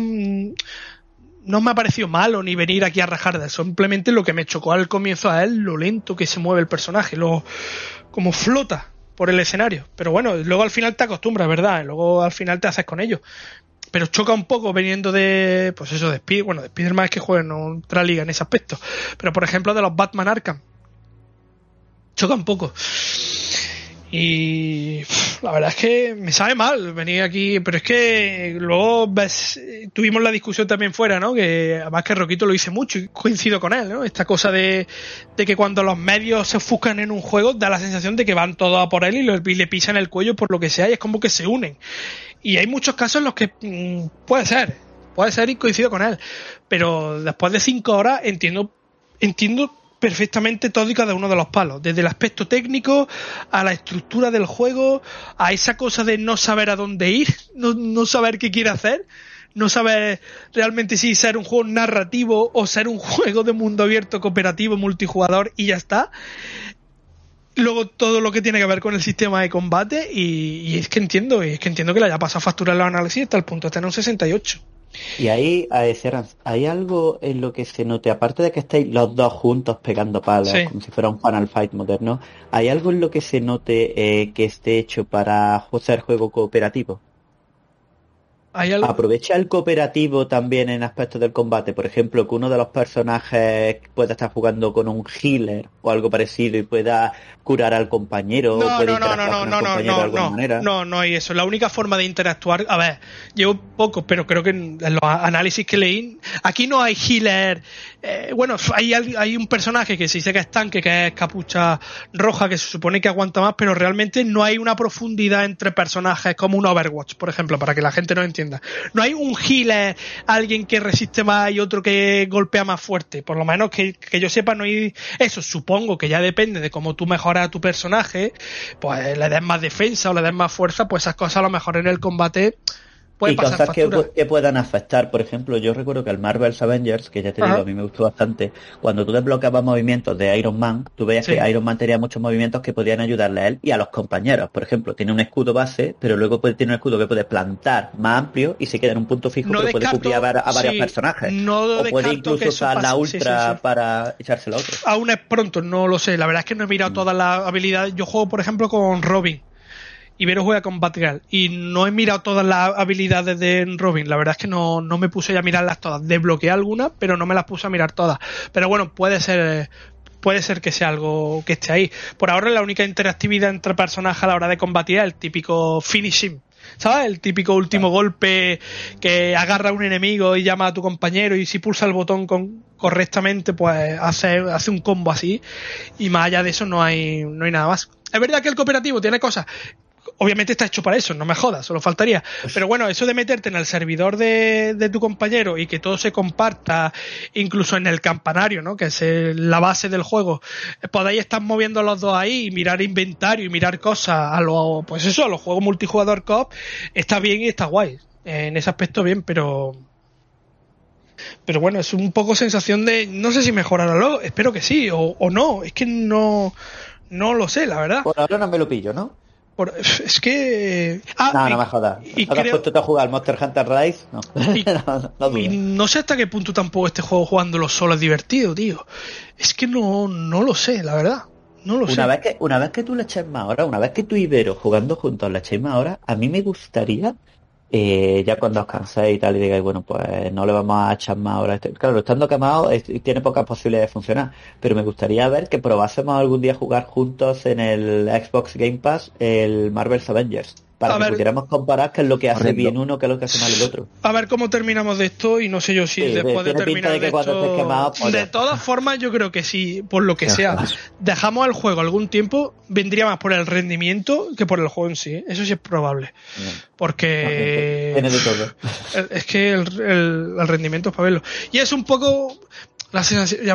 [SPEAKER 1] no me ha parecido malo ni venir aquí a rajar de Simplemente lo que me chocó al comienzo a él, lo lento que se mueve el personaje, lo como flota por el escenario. Pero bueno, luego al final te acostumbras, ¿verdad? Luego al final te haces con ello. Pero choca un poco veniendo de, pues eso, de Spider, bueno, de Spider-Man es que juega en otra liga en ese aspecto. Pero por ejemplo de los Batman Arkham. Choca un poco. Y la verdad es que me sabe mal venir aquí, pero es que luego ves, tuvimos la discusión también fuera, ¿no? Que además que Roquito lo hice mucho y coincido con él, ¿no? Esta cosa de, de que cuando los medios se ofuscan en un juego da la sensación de que van todos a por él y, le pisan el cuello por lo que sea y es como que se unen. Y hay muchos casos en los que mm, puede ser, puede ser y coincido con él, pero después de cinco horas entiendo entiendo perfectamente todo y cada uno de los palos, desde el aspecto técnico a la estructura del juego, a esa cosa de no saber a dónde ir, no, saber qué quiere hacer, no saber realmente si ser un juego narrativo o ser un juego de mundo abierto, cooperativo, multijugador y ya está. Luego todo lo que tiene que ver con el sistema de combate y, es que entiendo, es que entiendo que le haya pasado a facturar los análisis hasta el punto de tener un 68.
[SPEAKER 3] Y ahí, ¿hay algo en lo que se note, aparte de que estáis los dos juntos pegando palos, como si fuera un Final Fight moderno, ¿hay algo en lo que se note eh, que esté hecho para hacer juego cooperativo? Aprovecha el cooperativo también en aspectos del combate. Por ejemplo, que uno de los personajes pueda estar jugando con un healer o algo parecido y pueda curar al compañero.
[SPEAKER 1] No,
[SPEAKER 3] o
[SPEAKER 1] no, no, no, no, no, no, no, no, no, no hay eso. La única forma de interactuar, a ver, llevo poco, pero creo que en los análisis que leí, aquí no hay healer. Eh, bueno, hay, hay un personaje que se dice que es tanque, que es capucha roja, que se supone que aguanta más, pero realmente no hay una profundidad entre personajes como un Overwatch, por ejemplo, para que la gente no entienda. No hay un healer, alguien que resiste más y otro que golpea más fuerte. Por lo menos que, que yo sepa, no hay eso. Supongo que ya depende de cómo tú mejoras a tu personaje, pues le des más defensa o le des más fuerza, pues esas cosas a lo mejor en el combate
[SPEAKER 3] y cosas que, puedan afectar, por ejemplo, yo recuerdo que el Marvel's Avengers, que ya te digo, a mí me gustó bastante, cuando tú desbloqueabas movimientos de Iron Man, tú veías que Iron Man tenía muchos movimientos que podían ayudarle a él y a los compañeros. Por ejemplo, tiene un escudo base, pero luego puede, tiene un escudo que puede plantar más amplio y se queda en un punto fijo, que puede cubrir a, varios personajes.
[SPEAKER 1] o
[SPEAKER 3] puede incluso usar la ultra para echársela a otro.
[SPEAKER 1] Aún es pronto, no lo sé. La verdad es que no he mirado mm. todas las habilidades. Yo juego, por ejemplo, con Robin Ibero juega con Batgirl y no he mirado todas las habilidades de Robin. La verdad es que no, no me puse a mirarlas todas. Desbloqueé algunas, pero no me las puse a mirar todas. Pero bueno, puede ser puede ser que sea algo que esté ahí. Por ahora la única interactividad entre personajes a la hora de combatir es el típico finishing. ¿Sabes? El típico último golpe que agarra a un enemigo y llama a tu compañero y si pulsa el botón con, correctamente pues hace, hace un combo así y más allá de eso no hay, no hay nada más. Es verdad que el cooperativo tiene cosas obviamente está hecho para eso, no me jodas, solo faltaría. Pues Pero bueno, eso de meterte en el servidor de, tu compañero y que todo se comparta, incluso en el campanario, ¿no? Que es la base del juego, podáis estar moviendo los dos ahí y mirar inventario y mirar cosas a lo, pues eso, a los juegos multijugador COP, está bien y está guay. En ese aspecto bien, pero pero bueno, es un poco sensación de no sé si mejorará luego, espero que sí o, o no, es que no no lo sé, la verdad.
[SPEAKER 3] Por ahora no me lo pillo, ¿no?
[SPEAKER 1] Es que.
[SPEAKER 3] Ah, no, no me jodas. Y creo... puesto a jugar Monster Hunter Rise? No.
[SPEAKER 1] Y, no, sé hasta qué punto tampoco este juego jugándolo solo es divertido, tío. Es que no, no lo sé, la verdad. No lo
[SPEAKER 3] una Vez que, una vez que tú le eches más ahora, una vez que tú y Ibero jugando juntos le echéis más ahora, a mí me gustaría eh, ya cuando os canséis y tal y digáis, bueno, pues no le vamos a echar más ahora. Este. Claro, estando quemado tiene pocas posibilidades de funcionar, pero me gustaría ver que probásemos algún día jugar juntos en el Xbox Game Pass el Marvel's Avengers. Para que pudiéramos comparar qué es lo que hace bien uno, qué es lo que hace mal el otro.
[SPEAKER 1] A ver cómo terminamos de esto y no sé yo si después de terminar de, esto... Pues de todas formas yo creo que sí, por lo que sea, dejamos el juego algún tiempo, vendría más por el rendimiento que por el juego en sí. ¿eh? Eso sí es probable. Porque...
[SPEAKER 3] Tiene de todo.
[SPEAKER 1] Es que el, el rendimiento es para verlo. Y es un poco la sensación, ya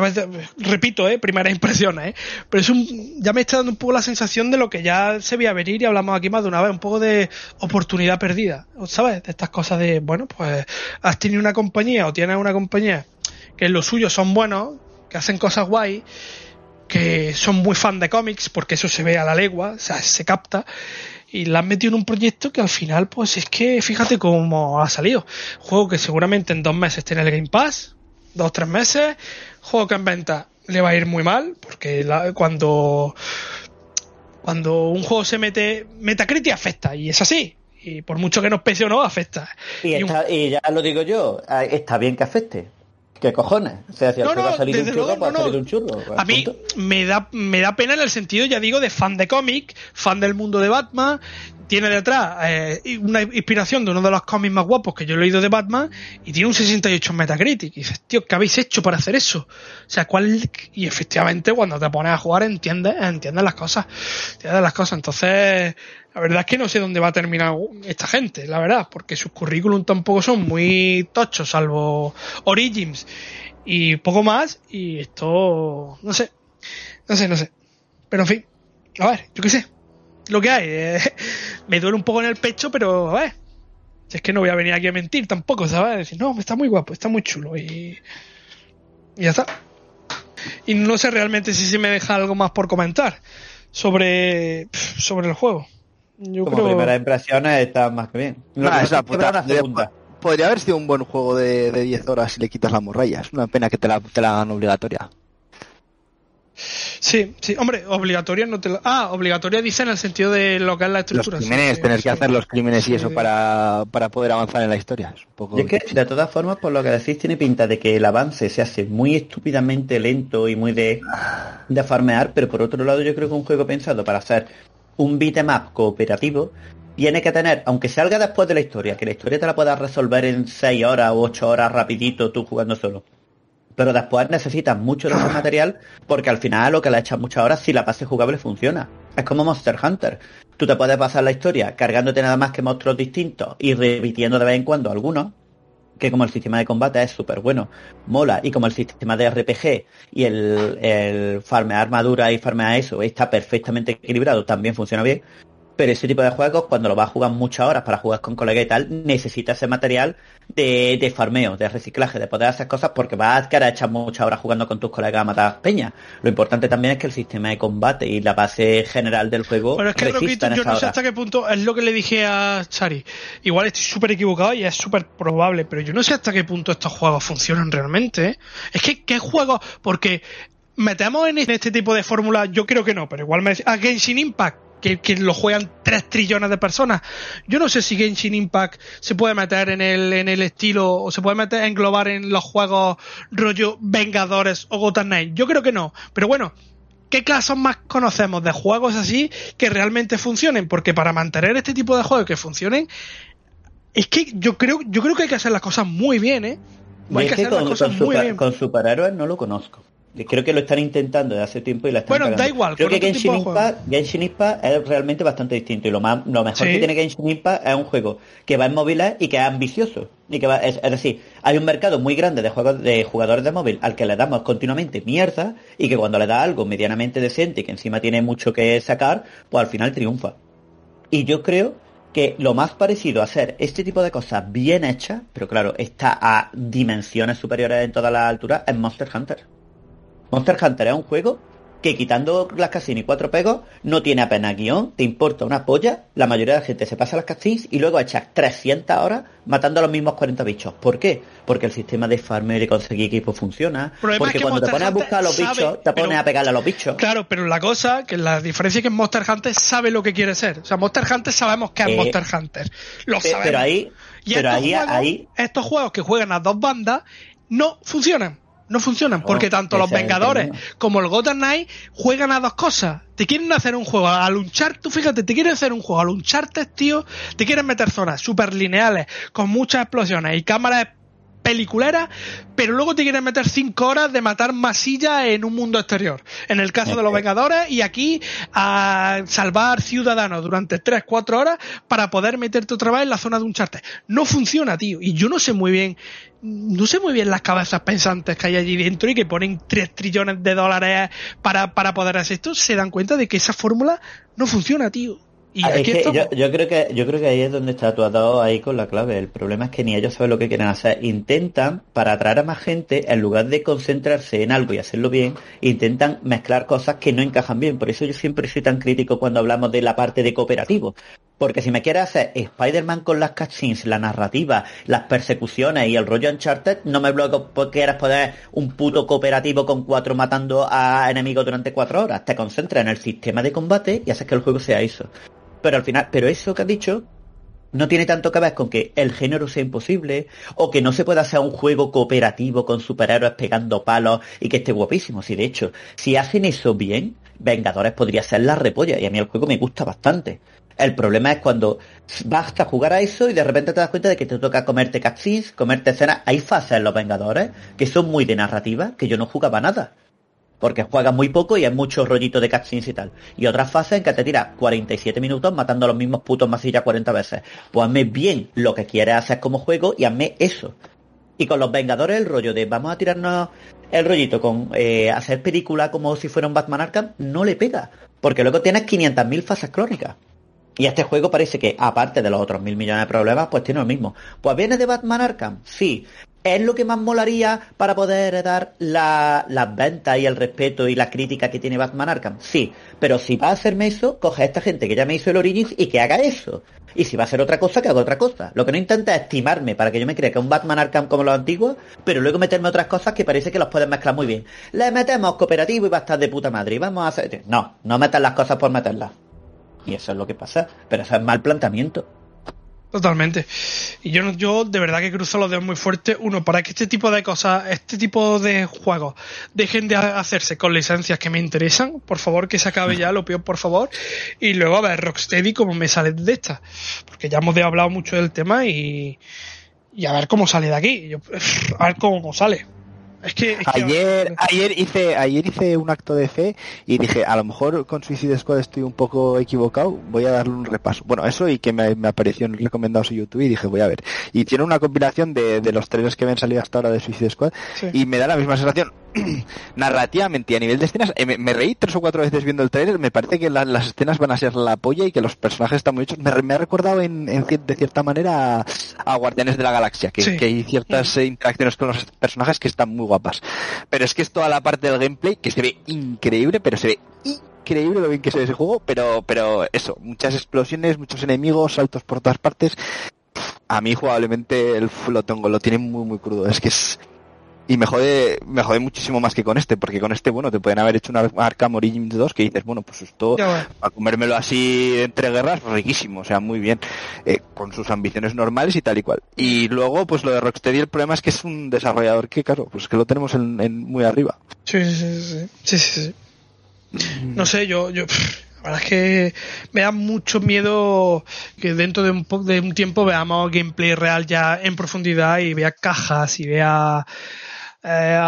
[SPEAKER 1] repito, eh, primeras impresiones, eh, pero es un, ya me está dando un poco la sensación de lo que ya se veía venir y hablamos aquí más de una vez, un poco de oportunidad perdida, ¿sabes? De estas cosas de, bueno, pues has tenido una compañía o tienes una compañía que en lo suyo son buenos, que hacen cosas guay, que son muy fan de cómics, porque eso se ve a la legua, o sea, se capta, y la han metido en un proyecto que al final, pues es que fíjate cómo ha salido. Juego que seguramente en dos meses tiene el Game Pass, dos o tres meses, juego que en venta le va a ir muy mal, porque cuando, cuando un juego se mete, Metacritic afecta, y es así. Y por mucho que nos pese o no, afecta.
[SPEAKER 3] Y, y ya lo digo yo, ah, está bien que afecte. ¿Qué cojones? O sea, si no, no, salir un churro, no, no. un churro.
[SPEAKER 1] A mí me da, me da pena en el sentido, ya digo, de fan de cómic, fan del mundo de Batman, tiene detrás eh, una inspiración de uno de los cómics más guapos que yo he leído de Batman y tiene un 68 en Metacritic. Y dices, tío, ¿qué habéis hecho para hacer eso? O sea, ¿cuál? Y efectivamente, cuando te pones a jugar, entiendes, entiendes las cosas. Entiendes las cosas. Entonces, la verdad es que no sé dónde va a terminar esta gente, la verdad, porque sus currículum tampoco son muy tochos, salvo Origins y poco más. Y esto, no sé, no sé, no sé. Pero en fin, a ver, yo qué sé lo que hay. Eh, me duele un poco en el pecho, pero a ver. es que no voy a venir aquí a mentir tampoco, ¿sabes? Decir, no, está muy guapo, está muy chulo y. Y ya está. Y no sé realmente si se me deja algo más por comentar sobre, sobre el juego.
[SPEAKER 3] Yo Como creo... primeras impresiones está más que bien.
[SPEAKER 4] No, esa puta, podría haber sido un buen juego de, de 10 horas si le quitas la morralla. Es una pena que te la, te la hagan obligatoria.
[SPEAKER 1] Sí, sí, hombre, obligatoria no te lo... Ah, obligatoria dice en el sentido de lo que es la estructura.
[SPEAKER 2] Los crímenes, tener que hacer los crímenes y eso para, para, poder avanzar en la historia. Es un poco...
[SPEAKER 3] Y es que, de todas formas, por lo que decís, tiene pinta de que el avance se hace muy estúpidamente lento y muy de, de farmear, pero por otro lado yo creo que un juego pensado para hacer un beatmap cooperativo tiene que tener, aunque salga después de la historia, que la historia te la puedas resolver en 6 horas o 8 horas rapidito tú jugando solo pero después necesitas mucho de ese material porque al final lo que le echas muchas horas si la base jugable funciona. Es como Monster Hunter. Tú te puedes pasar la historia cargándote nada más que monstruos distintos y repitiendo de vez en cuando algunos, que como el sistema de combate es súper bueno, mola, y como el sistema de RPG y el, el farmear armadura y farmear eso está perfectamente equilibrado, también funciona bien, pero ese tipo de juegos, cuando lo vas a jugar muchas horas para jugar con colegas y tal, necesita ese material de, de farmeo, de reciclaje, de poder hacer cosas porque vas a quedar echar muchas horas jugando con tus colegas a matar peñas. Lo importante también es que el sistema de combate y la base general del juego.
[SPEAKER 1] Pero es que, repito, yo no sé hasta qué punto es lo que le dije a Chari. Igual estoy súper equivocado y es súper probable, pero yo no sé hasta qué punto estos juegos funcionan realmente. ¿eh? Es que, ¿qué juegos? Porque metemos en este tipo de fórmula, yo creo que no, pero igual me a Genshin Impact que, lo juegan 3 trillones de personas. Yo no sé si Genshin Impact se puede meter en el, en el estilo o se puede meter, englobar en los juegos rollo Vengadores o Gotham Knight. Yo creo que no. Pero bueno, ¿qué casos más conocemos de juegos así que realmente funcionen? Porque para mantener este tipo de juegos que funcionen, es que yo creo, yo creo que hay que hacer las cosas muy bien, ¿eh?
[SPEAKER 3] Hay que, hacer las cosas muy bien. Con superhéroes no lo conozco. Creo que lo están intentando desde hace tiempo y la están
[SPEAKER 1] Bueno, da igual.
[SPEAKER 3] Creo que Genshin Impact, Genshin Impact, es realmente bastante distinto y lo más lo mejor que tiene Genshin Impact es un juego que va en móviles y que es ambicioso y que va, es, decir, hay un mercado muy grande de juegos de jugadores de móvil al que le damos continuamente mierda y que cuando le da algo medianamente decente y que encima tiene mucho que sacar, pues al final triunfa. Y yo creo que lo más parecido a hacer este tipo de cosas bien hechas, pero claro, está a dimensiones superiores en todas las alturas, es Monster Hunter. Monster Hunter es un juego que quitando las cutscenes y cuatro pegos, no tiene apenas guion, te importa una polla, la mayoría de la gente se pasa las cutscenes y luego echas 300 horas matando a los mismos 40 bichos. ¿Por qué? Porque el sistema de farmer y conseguir equipo funciona. Porque cuando te pones a buscar a los bichos, te pones a pegarle a los bichos.
[SPEAKER 1] Claro, pero la cosa, que la diferencia es que Monster Hunter sabe lo que quiere ser. O sea, Monster Hunter sabemos que es eh, Monster Hunter. Lo sabemos.
[SPEAKER 3] Pero ahí,
[SPEAKER 1] y
[SPEAKER 3] pero
[SPEAKER 1] ahí,
[SPEAKER 3] ahí,
[SPEAKER 1] estos juegos que juegan a dos bandas no funcionan No funcionan, porque tanto los Vengadores como el Gotham Knight juegan a dos cosas. Te quieren hacer un juego al Uncharted, tú fíjate, te quieren hacer un juego al Uncharted, tío, te quieren meter zonas super lineales, con muchas explosiones y cámaras peliculera, pero luego te quieren meter cinco horas de matar masilla en un mundo exterior. En el caso de los Vengadores, y aquí a salvar ciudadanos durante tres, cuatro horas para poder meterte otra vez en la zona de un charter. No funciona, tío. Y yo no sé muy bien, no sé muy bien las cabezas pensantes que hay allí dentro y que ponen tres trillones de dólares para, para poder hacer esto. Se dan cuenta de que esa fórmula no funciona, tío.
[SPEAKER 3] Ah, yo, creo que yo creo que ahí es donde está tu atado ahí con la clave. El problema es que ni ellos saben lo que quieren hacer. Intentan, para atraer a más gente, en lugar de concentrarse en algo y hacerlo bien, intentan mezclar cosas que no encajan bien. Por eso yo siempre soy tan crítico cuando hablamos de la parte de cooperativo. Porque si me quieres hacer Spider-Man con las cutscenes, la narrativa, las persecuciones y el rollo Uncharted, no me bloqueo porque quieras poner un puto cooperativo con cuatro matando a enemigos durante cuatro horas. Te concentras en el sistema de combate y haces que el juego sea eso. Pero al final, pero eso que has dicho no tiene tanto que ver con que el género sea imposible o que no se pueda hacer un juego cooperativo con superhéroes pegando palos y que esté guapísimo. Si de hecho, si hacen eso bien, Vengadores podría ser la repolla y a mí el juego me gusta bastante. El problema es cuando vas a jugar a eso y de repente te das cuenta de que te toca comerte cutscenes, comerte escenas. Hay fases en los Vengadores que son muy de narrativa, que yo no jugaba nada porque juegas muy poco y hay mucho rollito de cutscenes y tal. Y otras fases en que te tiras 47 minutos matando a los mismos putos masillas 40 veces. Pues hazme bien lo que quieres hacer como juego y hazme eso. Y con los Vengadores el rollo de vamos a tirarnos el rollito con eh, hacer película como si fuera un Batman Arkham no le pega. Porque luego tienes 500.000 fases crónicas. Y este juego parece que, aparte de los otros mil millones de problemas, pues tiene lo mismo. Pues viene de Batman Arkham, sí. ¿Es lo que más molaría para poder dar las ventas y el respeto y la crítica que tiene Batman Arkham? Sí, pero si va a hacerme eso, coge a esta gente que ya me hizo el Origins y que haga eso. Y si va a hacer otra cosa, que haga otra cosa. Lo que no intenta es estimarme para que yo me crea que es un Batman Arkham como los antiguos, pero luego meterme otras cosas que parece que los pueden mezclar muy bien. Le metemos cooperativo y va a estar de puta madre y vamos a hacer... No, no metas las cosas por meterlas. Y eso es lo que pasa. Pero eso es mal planteamiento.
[SPEAKER 1] Totalmente. Y yo, yo de verdad que cruzo los dedos muy fuerte. Uno, para que este tipo de cosas, este tipo de juegos dejen de hacerse con licencias que me interesan. Por favor, que se acabe ya, lo peor, por favor. Y luego a ver Rocksteady cómo me sale de esta. Porque ya hemos hablado mucho del tema y, y a ver cómo sale de aquí. a ver cómo sale
[SPEAKER 2] ayer, ayer hice, ayer hice un acto de fe y dije, a lo mejor con Suicide Squad estoy un poco equivocado, voy a darle un repaso. Bueno, eso y que me, apareció en recomendados en YouTube y dije, voy a ver. Y tiene una compilación de, de los trailers que me han salido hasta ahora de Suicide Squad y me da la misma sensación narrativamente a nivel de escenas, eh, me, reí tres o cuatro veces viendo el trailer, me parece que las escenas van a ser la polla y que los personajes están muy hechos. Me, ha recordado en, de cierta manera a, Guardianes de la Galaxia, que, hay ciertas eh, interacciones con los personajes que están muy guapas. Pero es que es toda la parte del gameplay que se ve increíble, pero se ve increíble lo bien que se ve ese juego, pero, pero eso, muchas explosiones, muchos enemigos, saltos por todas partes. A mí jugablemente el lo tengo, lo tiene muy muy crudo. Es que es, y me jode, me jode muchísimo más que con este, porque con este, bueno, te pueden haber hecho una Arkham Origins 2 que dices, bueno, pues esto, a comérmelo así entre guerras, pues riquísimo, o sea, muy bien, eh, con sus ambiciones normales y tal y cual. Y luego, pues lo de Rocksteady, el problema es que es un desarrollador que, claro, pues que lo tenemos en, muy arriba.
[SPEAKER 1] Sí, sí, sí, sí, sí, sí. No sé, yo, yo, la verdad es que me da mucho miedo que dentro de un, de un tiempo veamos gameplay real ya en profundidad y vea cajas y vea eh,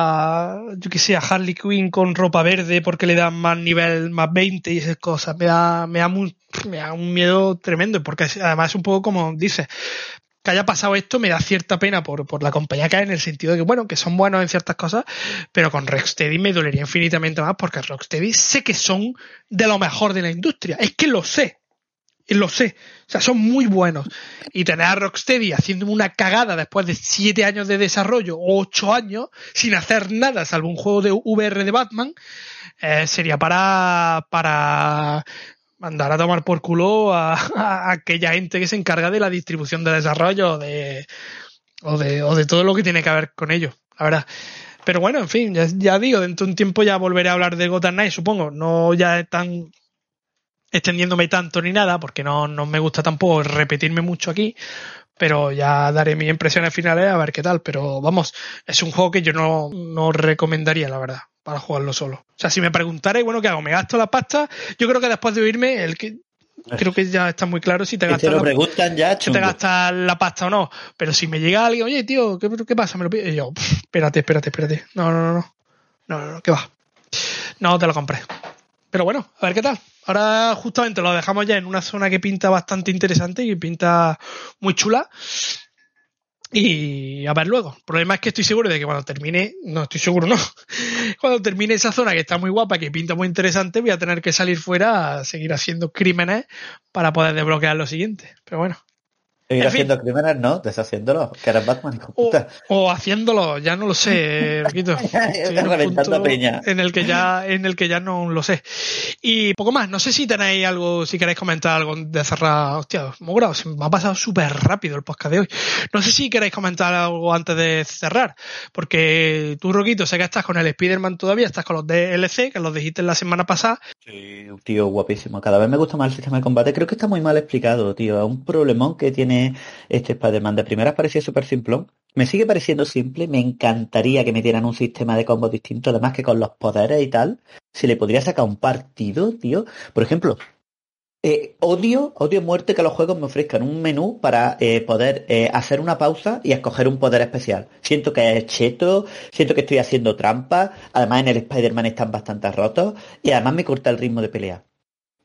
[SPEAKER 1] yo que sé, a Harley Quinn con ropa verde porque le dan más nivel, más 20 y esas cosas. Me da, me da, me da un miedo tremendo porque además es un poco como dices, que haya pasado esto me da cierta pena por, por la compañía que hay en el sentido de que, bueno, que son buenos en ciertas cosas, pero con Rocksteady me dolería infinitamente más porque Rocksteady sé que son de lo mejor de la industria. Es que lo sé lo sé. O sea, son muy buenos. Y tener a Rocksteady haciendo una cagada después de siete años de desarrollo o ocho años sin hacer nada salvo un juego de VR de Batman eh, sería para, para mandar a tomar por culo a, aquella gente que se encarga de la distribución de desarrollo de, o, de, o de todo lo que tiene que ver con ello. La verdad. Pero bueno, en fin, ya, digo, dentro de un tiempo ya volveré a hablar de Gotham Knight, supongo. No ya tan extendiéndome tanto ni nada, porque no, no me gusta tampoco repetirme mucho aquí, pero ya daré mis impresiones finales a ver qué tal. Pero vamos, es un juego que yo no, no recomendaría, la verdad, para jugarlo solo. O sea, si me preguntarais, bueno, ¿qué hago? ¿Me gasto la pasta? Yo creo que después de oírme, el que creo que ya está muy claro si te gastas
[SPEAKER 3] la, ya,
[SPEAKER 1] te gastas la pasta o no. Pero si me llega alguien, oye, tío, ¿qué, qué pasa? Me lo pide. Y yo, espérate, espérate, espérate. No, no, no, no. No, no, no, ¿qué va? No te lo compré. Pero bueno, a ver qué tal. Ahora justamente lo dejamos ya en una zona que pinta bastante interesante y pinta muy chula. Y a ver luego. El problema es que estoy seguro de que cuando termine, no estoy seguro, no. Cuando termine esa zona que está muy guapa, que pinta muy interesante, voy a tener que salir fuera a seguir haciendo crímenes para poder desbloquear lo siguiente. Pero bueno.
[SPEAKER 3] Seguir haciendo crímenes, no, deshaciéndolo, que eres Batman, hijo
[SPEAKER 1] puta. O, haciéndolo, ya no lo sé, Riquito.
[SPEAKER 3] reventando peña.
[SPEAKER 1] En el que ya, en el que ya no lo sé. Y poco más, no sé si tenéis algo, si queréis comentar algo de cerrar. Hostia, muy se me ha pasado súper rápido el podcast de hoy. No sé si queréis comentar algo antes de cerrar, porque tú, Roquito, sé que estás con el Spider-Man todavía, estás con los DLC, que los dijiste la semana pasada.
[SPEAKER 3] Sí, tío, guapísimo. Cada vez me gusta más el sistema de combate. Creo que está muy mal explicado, tío. Es un problemón que tiene este Spider-Man. De primeras parecía súper simple. Me sigue pareciendo simple. Me encantaría que me dieran un sistema de combos distinto, además que con los poderes y tal. Si le podría sacar un partido, tío. Por ejemplo, eh, odio, odio muerte que los juegos me ofrezcan un menú para eh, poder eh, hacer una pausa y escoger un poder especial. Siento que es cheto, siento que estoy haciendo trampa, además en el Spider-Man están bastante rotos y además me corta el ritmo de pelea.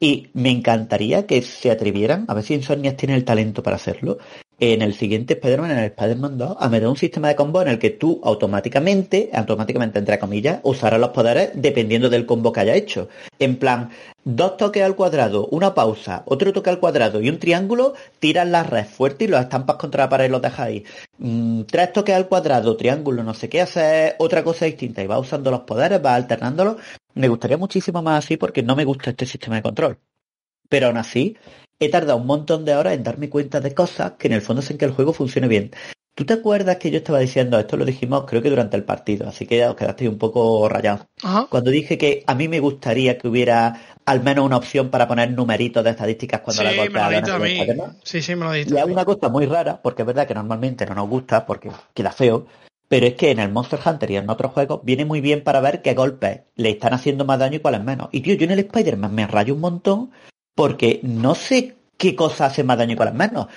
[SPEAKER 3] Y me encantaría que se atrevieran, a ver si Insomniac tiene el talento para hacerlo, en el siguiente Spider-Man, en el Spider-Man 2, a meter un sistema de combo en el que tú automáticamente, automáticamente entre comillas, usarás los poderes dependiendo del combo que haya hecho. En plan, dos toques al cuadrado, una pausa, otro toque al cuadrado y un triángulo, tiras la red fuerte y los estampas contra la pared y los ahí. Mm, tres toques al cuadrado, triángulo, no sé qué, hacer otra cosa distinta y va usando los poderes, va alternándolos. Me gustaría muchísimo más así porque no me gusta este sistema de control. Pero aún así, he tardado un montón de horas en darme cuenta de cosas que en el fondo hacen que el juego funcione bien. ¿Tú te acuerdas que yo estaba diciendo, esto lo dijimos creo que durante el partido, así que ya os quedasteis un poco rayados? Cuando dije que a mí me gustaría que hubiera al menos una opción para poner numeritos de estadísticas cuando la
[SPEAKER 1] golpeas. Sí, sí, me lo he dicho.
[SPEAKER 3] Y es una cosa muy rara, porque es verdad que normalmente no nos gusta, porque queda feo, pero es que en el Monster Hunter y en otros juegos viene muy bien para ver qué golpes le están haciendo más daño y cuáles menos. Y tío, yo en el Spider-Man me rayo un montón porque no sé qué cosa hace más daño y cuáles menos.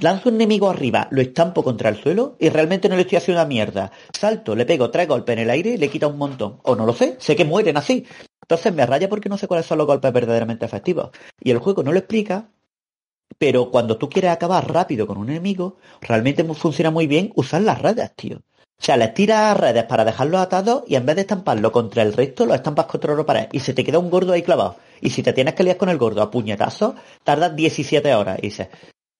[SPEAKER 3] Lanzo un enemigo arriba, lo estampo contra el suelo y realmente no le estoy haciendo una mierda. Salto, le pego tres golpes en el aire y le quita un montón. O no lo sé, sé que mueren así. Entonces me raya porque no sé cuáles son los golpes verdaderamente efectivos. Y el juego no lo explica, pero cuando tú quieres acabar rápido con un enemigo, realmente funciona muy bien usar las redes, tío. O sea, les tiras redes para dejarlos atados y en vez de estamparlo contra el resto, lo estampas contra otra pared y se te queda un gordo ahí clavado. Y si te tienes que liar con el gordo a puñetazos, tardas 17 horas. Y dices,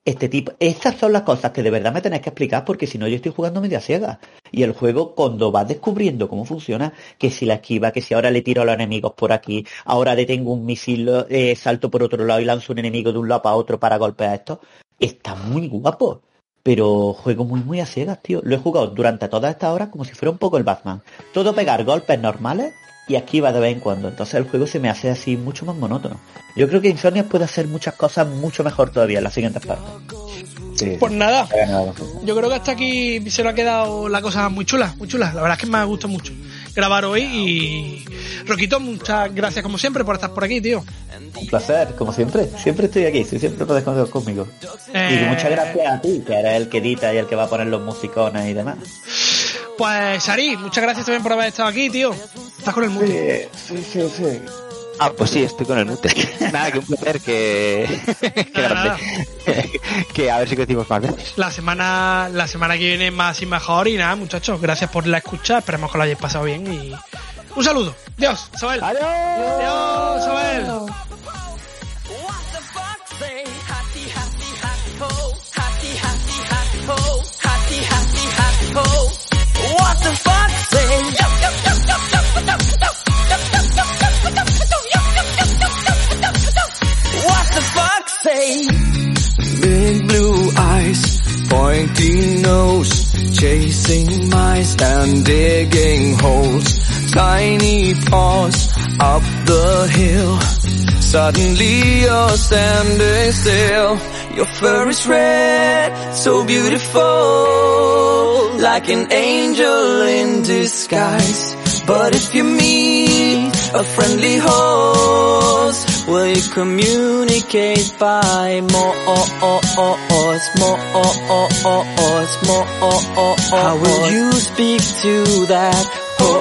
[SPEAKER 3] este tipo, estas son las cosas que de verdad me tenés que explicar porque si no yo estoy jugando media ciega. Y el juego cuando vas descubriendo cómo funciona, que si la esquiva, que si ahora le tiro a los enemigos por aquí, ahora detengo un misil, eh, salto por otro lado y lanzo un enemigo de un lado para otro para golpear esto, está muy guapo pero juego muy muy a ciegas, tío. Lo he jugado durante toda esta hora como si fuera un poco el Batman. Todo pegar golpes normales y aquí va de vez en cuando. Entonces el juego se me hace así mucho más monótono. Yo creo que Insomnia puede hacer muchas cosas mucho mejor todavía en las siguientes partes.
[SPEAKER 1] pues nada, yo creo que hasta aquí se lo ha quedado la cosa muy chula, muy chula. La verdad es que me ha gustado mucho grabar hoy y Roquito, muchas gracias como siempre por estar por aquí, tío.
[SPEAKER 3] Un placer, como siempre. Siempre estoy aquí, siempre puedes contar conmigo. Y eh, muchas gracias a ti, que eres el que edita y el que va a poner los musicones y demás.
[SPEAKER 1] Pues, Sari, muchas gracias también por haber estado aquí, tío. Estás con el
[SPEAKER 3] mute. Sí, sí, sí.
[SPEAKER 2] Ah, pues sí, estoy con el mute. nada, que un placer, que... que a ver si crecimos más veces.
[SPEAKER 1] La semana, la semana que viene más y mejor y nada, muchachos, gracias por la escucha, esperemos que lo hayáis pasado bien y... Un saludo. Dios, Sabel.
[SPEAKER 3] Adiós.
[SPEAKER 1] Sabel.
[SPEAKER 5] Suddenly you're standing still. Your fur is red, so beautiful, like an angel in disguise. But if you meet a friendly host, will you communicate by more, more, more, How will you speak to that? Oh,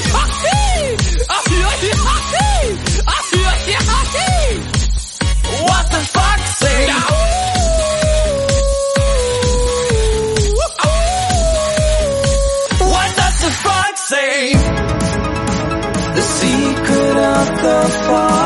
[SPEAKER 5] beautiful